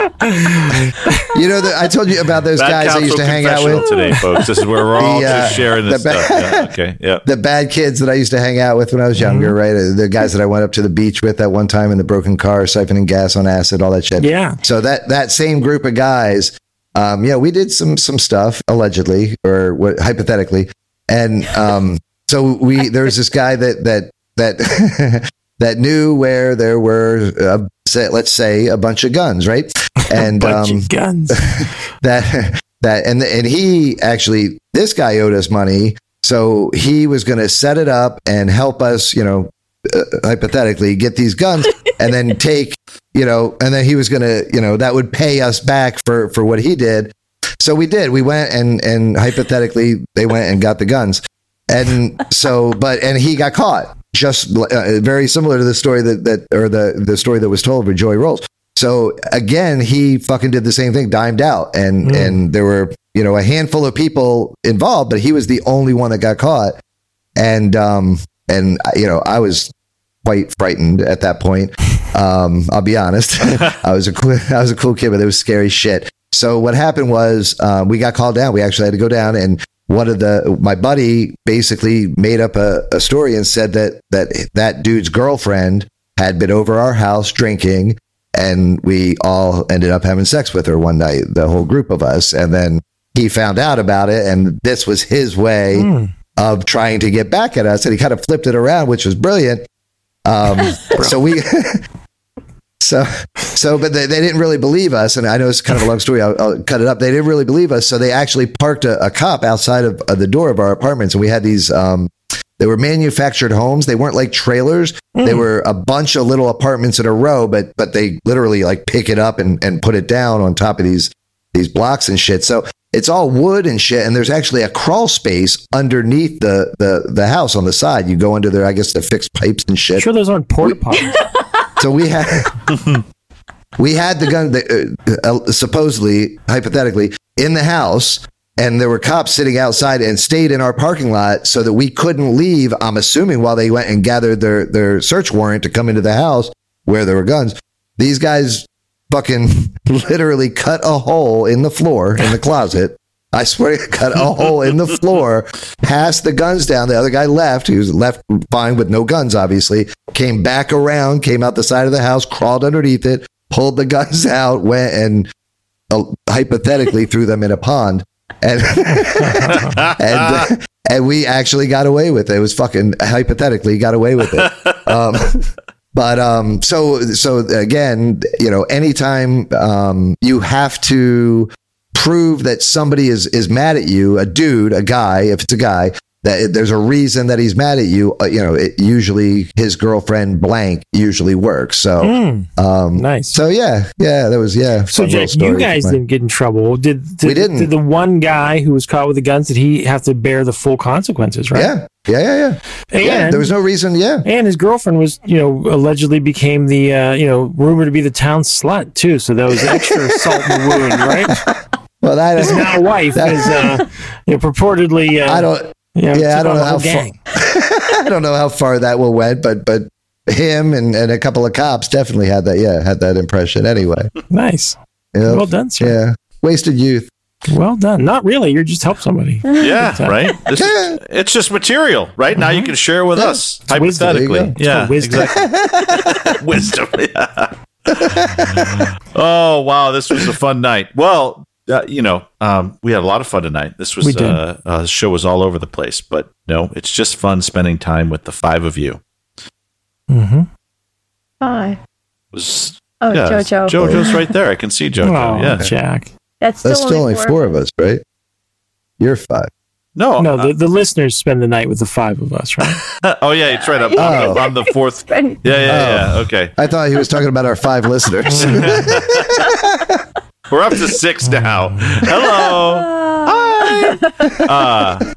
C: you know that I told you about those guys I used to hang out with.
A: today, folks. This is where we're all
C: The, uh,
A: just sharing this
C: the ba-
A: stuff. Yeah, okay. Yeah.
C: the bad kids that I used to hang out with when I was younger, right? Uh, The guys that I went up to the beach with that one time in the broken car, siphoning gas on acid, all that shit.
B: Yeah.
C: So that that same group of guys, um, yeah, we did some some stuff allegedly or what, hypothetically, and um, so we there was this guy that that that that knew where there were uh, say, let's say a bunch of guns, right? And
B: Bunch
C: um,
B: of guns.
C: that that and and he actually this guy owed us money so he was going to set it up and help us you know uh, hypothetically get these guns and then take you know and then he was going to you know that would pay us back for for what he did. So we did. We went and and hypothetically they went and got the guns. And so but and he got caught. Just uh, very similar to the story that that or the the story that was told with Joy Rolls. So again he fucking did the same thing dimed out. And and there were you know a handful of people involved but he was the only one that got caught. And um and you know I was quite frightened at that point. Um I'll be honest. I was a cool, I was a cool kid but it was scary shit. So what happened was um, we got called down. We actually had to go down and one of the my buddy basically made up a, a story and said that that that dude's girlfriend had been over our house drinking and we all ended up having sex with her one night the whole group of us. And then he found out about it and this was his way of trying to get back at us and he kind of flipped it around which was brilliant um, so we so so but they, they didn't really believe us. And i know it's kind of a long story. I'll, I'll cut it up. They didn't really believe us. So they actually parked a, a cop outside of, of the door of our apartments. And we had these um, they were manufactured homes. They weren't like trailers. They were a bunch of little apartments in a row but but they literally like pick it up and, and put it down on top of these these blocks and shit. So it's all wood and shit and there's actually a crawl space underneath the the, the house on the side. You go under there i guess to fix pipes and shit.
B: Sure those aren't porta potties.
C: so we had we had the gun that, uh, uh, supposedly hypothetically in the house and there were cops sitting outside and stayed in our parking lot so that we couldn't leave i'm assuming while they went and gathered their their search warrant to come into the house where there were guns. These guys fucking literally cut a hole in the floor in the closet I swear, to cut a hole in the floor, passed the guns down. The other guy left. He was left fine with no guns, obviously. Came back around, came out the side of the house, crawled underneath it, pulled the guns out, went and uh, hypothetically threw them in a pond. And and and we actually got away with it. It was fucking hypothetically got away with it. Um, but um, so so again, you know, anytime um, you have to prove that somebody is is mad at you, a dude, a guy, if it's a guy, that it, there's a reason that he's mad at you. Uh, you know, it usually his girlfriend blank usually works. So,
B: Mm,
C: um,
B: nice.
C: so yeah, yeah, that was yeah.
B: So Jack, you guys didn't get in trouble. Did, did
C: We didn't.
B: Did the one guy who was caught with the guns did he have to bear the full consequences? Right.
C: Yeah, yeah, yeah, yeah.
B: And,
C: yeah there was no reason. Yeah,
B: and his girlfriend was, you know, allegedly became the, uh, you know, rumored to be the town slut too. So that was extra salt in the wound, right?
C: well, that
B: His now wife
C: That-
B: is, uh, you know, purportedly, uh,
C: I don't.
B: You know,
C: yeah, I don't know
B: the whole
C: how far- I don't know how far that will went, but but him and, and a couple of cops definitely had that. Yeah, had that impression. Anyway,
B: Nice.
C: Yep.
B: Well done, sir.
C: Yeah, wasted youth.
B: Well done. Not really. You just helped somebody.
A: Yeah, right. This is, it's just material, right? Now you can share with us
B: Mm-hmm. wisdom.
A: hypothetically.
C: There you
B: go.
A: Yeah,
B: wisdom.
A: exactly. wisdom. Yeah. oh wow, this was a fun night. Well, uh, you know, um, we had a lot of fun tonight. This was
B: We
A: uh, uh, show was all over the place, but no, it's just fun spending time with the five of you.
B: Mm-hmm.
D: Five.
A: Was
D: Oh,
A: yeah,
D: Jojo.
A: JoJo's right there. I can see JoJo.
B: Oh,
A: yeah.
B: Jack.
D: That's still,
C: That's still only four of us, right? You're five.
A: No,
B: No,
A: uh,
B: the, the listeners spend the night with the five of us, right?
A: oh yeah, it's right up
C: Oh.
A: on the fourth. Yeah, yeah, yeah. Okay,
C: I thought he was talking about our five listeners.
A: we're up to six now. Hello. Hi. Uh,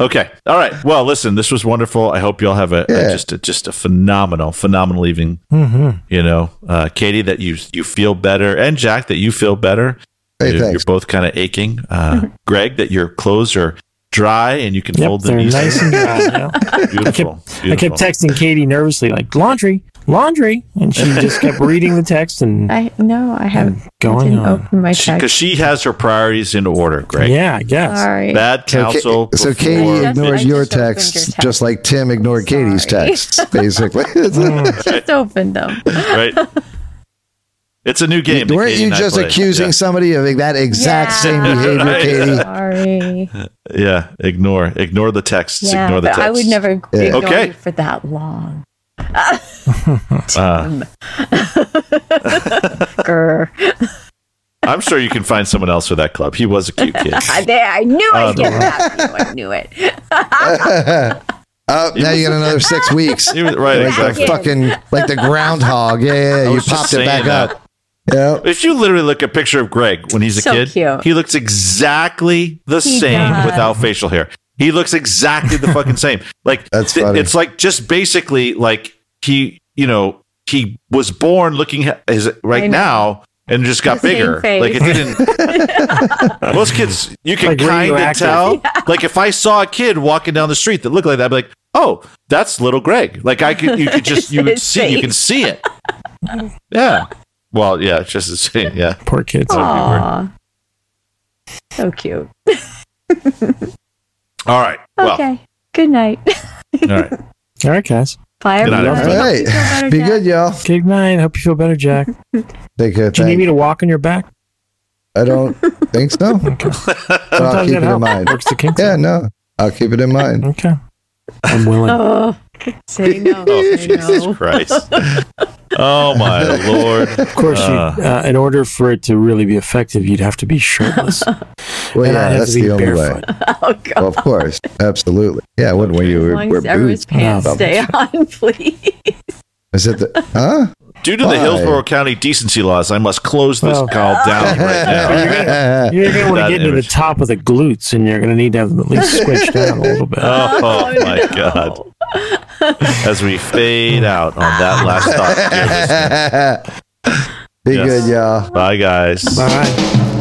A: okay. All right. Well, listen, this was wonderful. I hope you all have a, a- just a, just a phenomenal, phenomenal evening.
B: Mm-hmm.
A: You know, uh, Katie, that you you feel better, and Jack, that you feel better.
C: Hey,
A: you're, you're both kind of aching. Uh, Greg, that your clothes are dry and you can
B: Yep,
A: fold them
B: they're
A: easily.
B: nice and dry. you know?
A: Beautiful.
B: I kept texting Katie nervously, like laundry, laundry, and she just kept reading the text and,
D: I no, I haven't.
B: and going
D: didn't
B: on.
D: open my
A: because
D: text.
A: she has her priorities in order. Greg,
B: Yeah, I guess.
D: Sorry.
A: bad
C: So, Ka-
A: counsel.
C: so
A: before-
C: Katie
D: Just-
C: ignored
D: I
C: your
D: just opened your
C: texts,
D: text.
C: just like Tim ignored Katie's
D: Sorry.
C: texts, basically.
B: Mm.
D: Just opened them.
A: right? It's a new game. that
C: Weren't
A: Katie
C: you
A: and I
C: just
A: play.
C: accusing somebody of that exact
D: Yeah.
C: same behavior,
A: Right.
C: Katie?
D: Sorry.
A: Yeah. yeah, ignore, ignore the texts.
D: Yeah,
A: ignore the
D: but
A: texts.
D: I would never
C: Yeah.
D: ignore
A: Okay.
D: you for that long.
A: Uh,
D: Grr.
A: I'm sure you can find someone else for that club. He was a cute kid.
D: I, there, I knew I
A: Uh,
D: was getting that. I knew it.
C: Oh, now you got another six weeks.
A: He was- right,
C: Like
A: exactly.
C: the fucking, like the groundhog. Yeah, yeah, yeah. You popped it back
A: that.
C: up. Yeah.
A: If you literally look at a picture of Greg when he's a
D: So
A: kid,
D: cute.
A: he looks exactly the
D: He
A: same
D: does.
A: without facial hair. He looks exactly the fucking same. Like
C: That's
A: th-
C: funny.
A: it's like just basically like he, you know, he was born looking at his right now and just got
D: The
A: bigger. Like it didn't. most kids, you can
B: Like
A: kind of
B: radioactive.
A: tell. Like if I saw a kid walking down the street that looked like that, I'd be like, "Oh, that's little Greg." Like I could, you could just, you would
D: His
A: see, you can see it. Yeah. Well, yeah, it's just the same. Yeah.
B: Poor kids.
D: Aw. So cute.
A: All right. Well,
D: Okay. Good night.
A: all right.
B: All right, guys.
D: Bye,
A: Good night,
D: everybody.
C: Right.
D: you feel better,
C: Be
D: Jack.
C: good, y'all.
B: Good night. Hope you feel better, Jack.
C: Take care.
B: Do you need me to walk on your back?
C: I don't think so.
B: Okay.
C: But I'll
B: Sometimes
C: keep
B: that
C: it in
B: helps.
C: mind.
B: Works the kinks.
C: Yeah, no. I'll keep it in mind.
B: Okay. I'm willing.
D: Oh, say no.
A: Oh,
D: say
A: Jesus
D: no.
A: Christ. Oh, my Lord.
B: Of course,
A: Uh.
B: you, uh, in order for it to really be effective, you'd have to be shirtless.
C: Well, yeah, that's the only
B: barefoot.
C: way.
D: Oh, God.
C: Well, of course. Absolutely. Yeah, when, when you
D: as
C: were,
D: long
C: were
D: as everyone's
C: boots.
D: pants
B: No.
D: stay on, please.
C: Is it the, huh?
A: Due to the Hillsborough County decency laws, I must close this
B: Well.
A: call down right now.
B: You're going to want to get into the top of the glutes, and you're going to need to have them at least squished down a little bit.
A: Oh, my
D: no.
A: God. As we fade out on that last thought.
C: Be
A: Yes.
C: good, y'all.
A: Bye, guys.
B: Bye.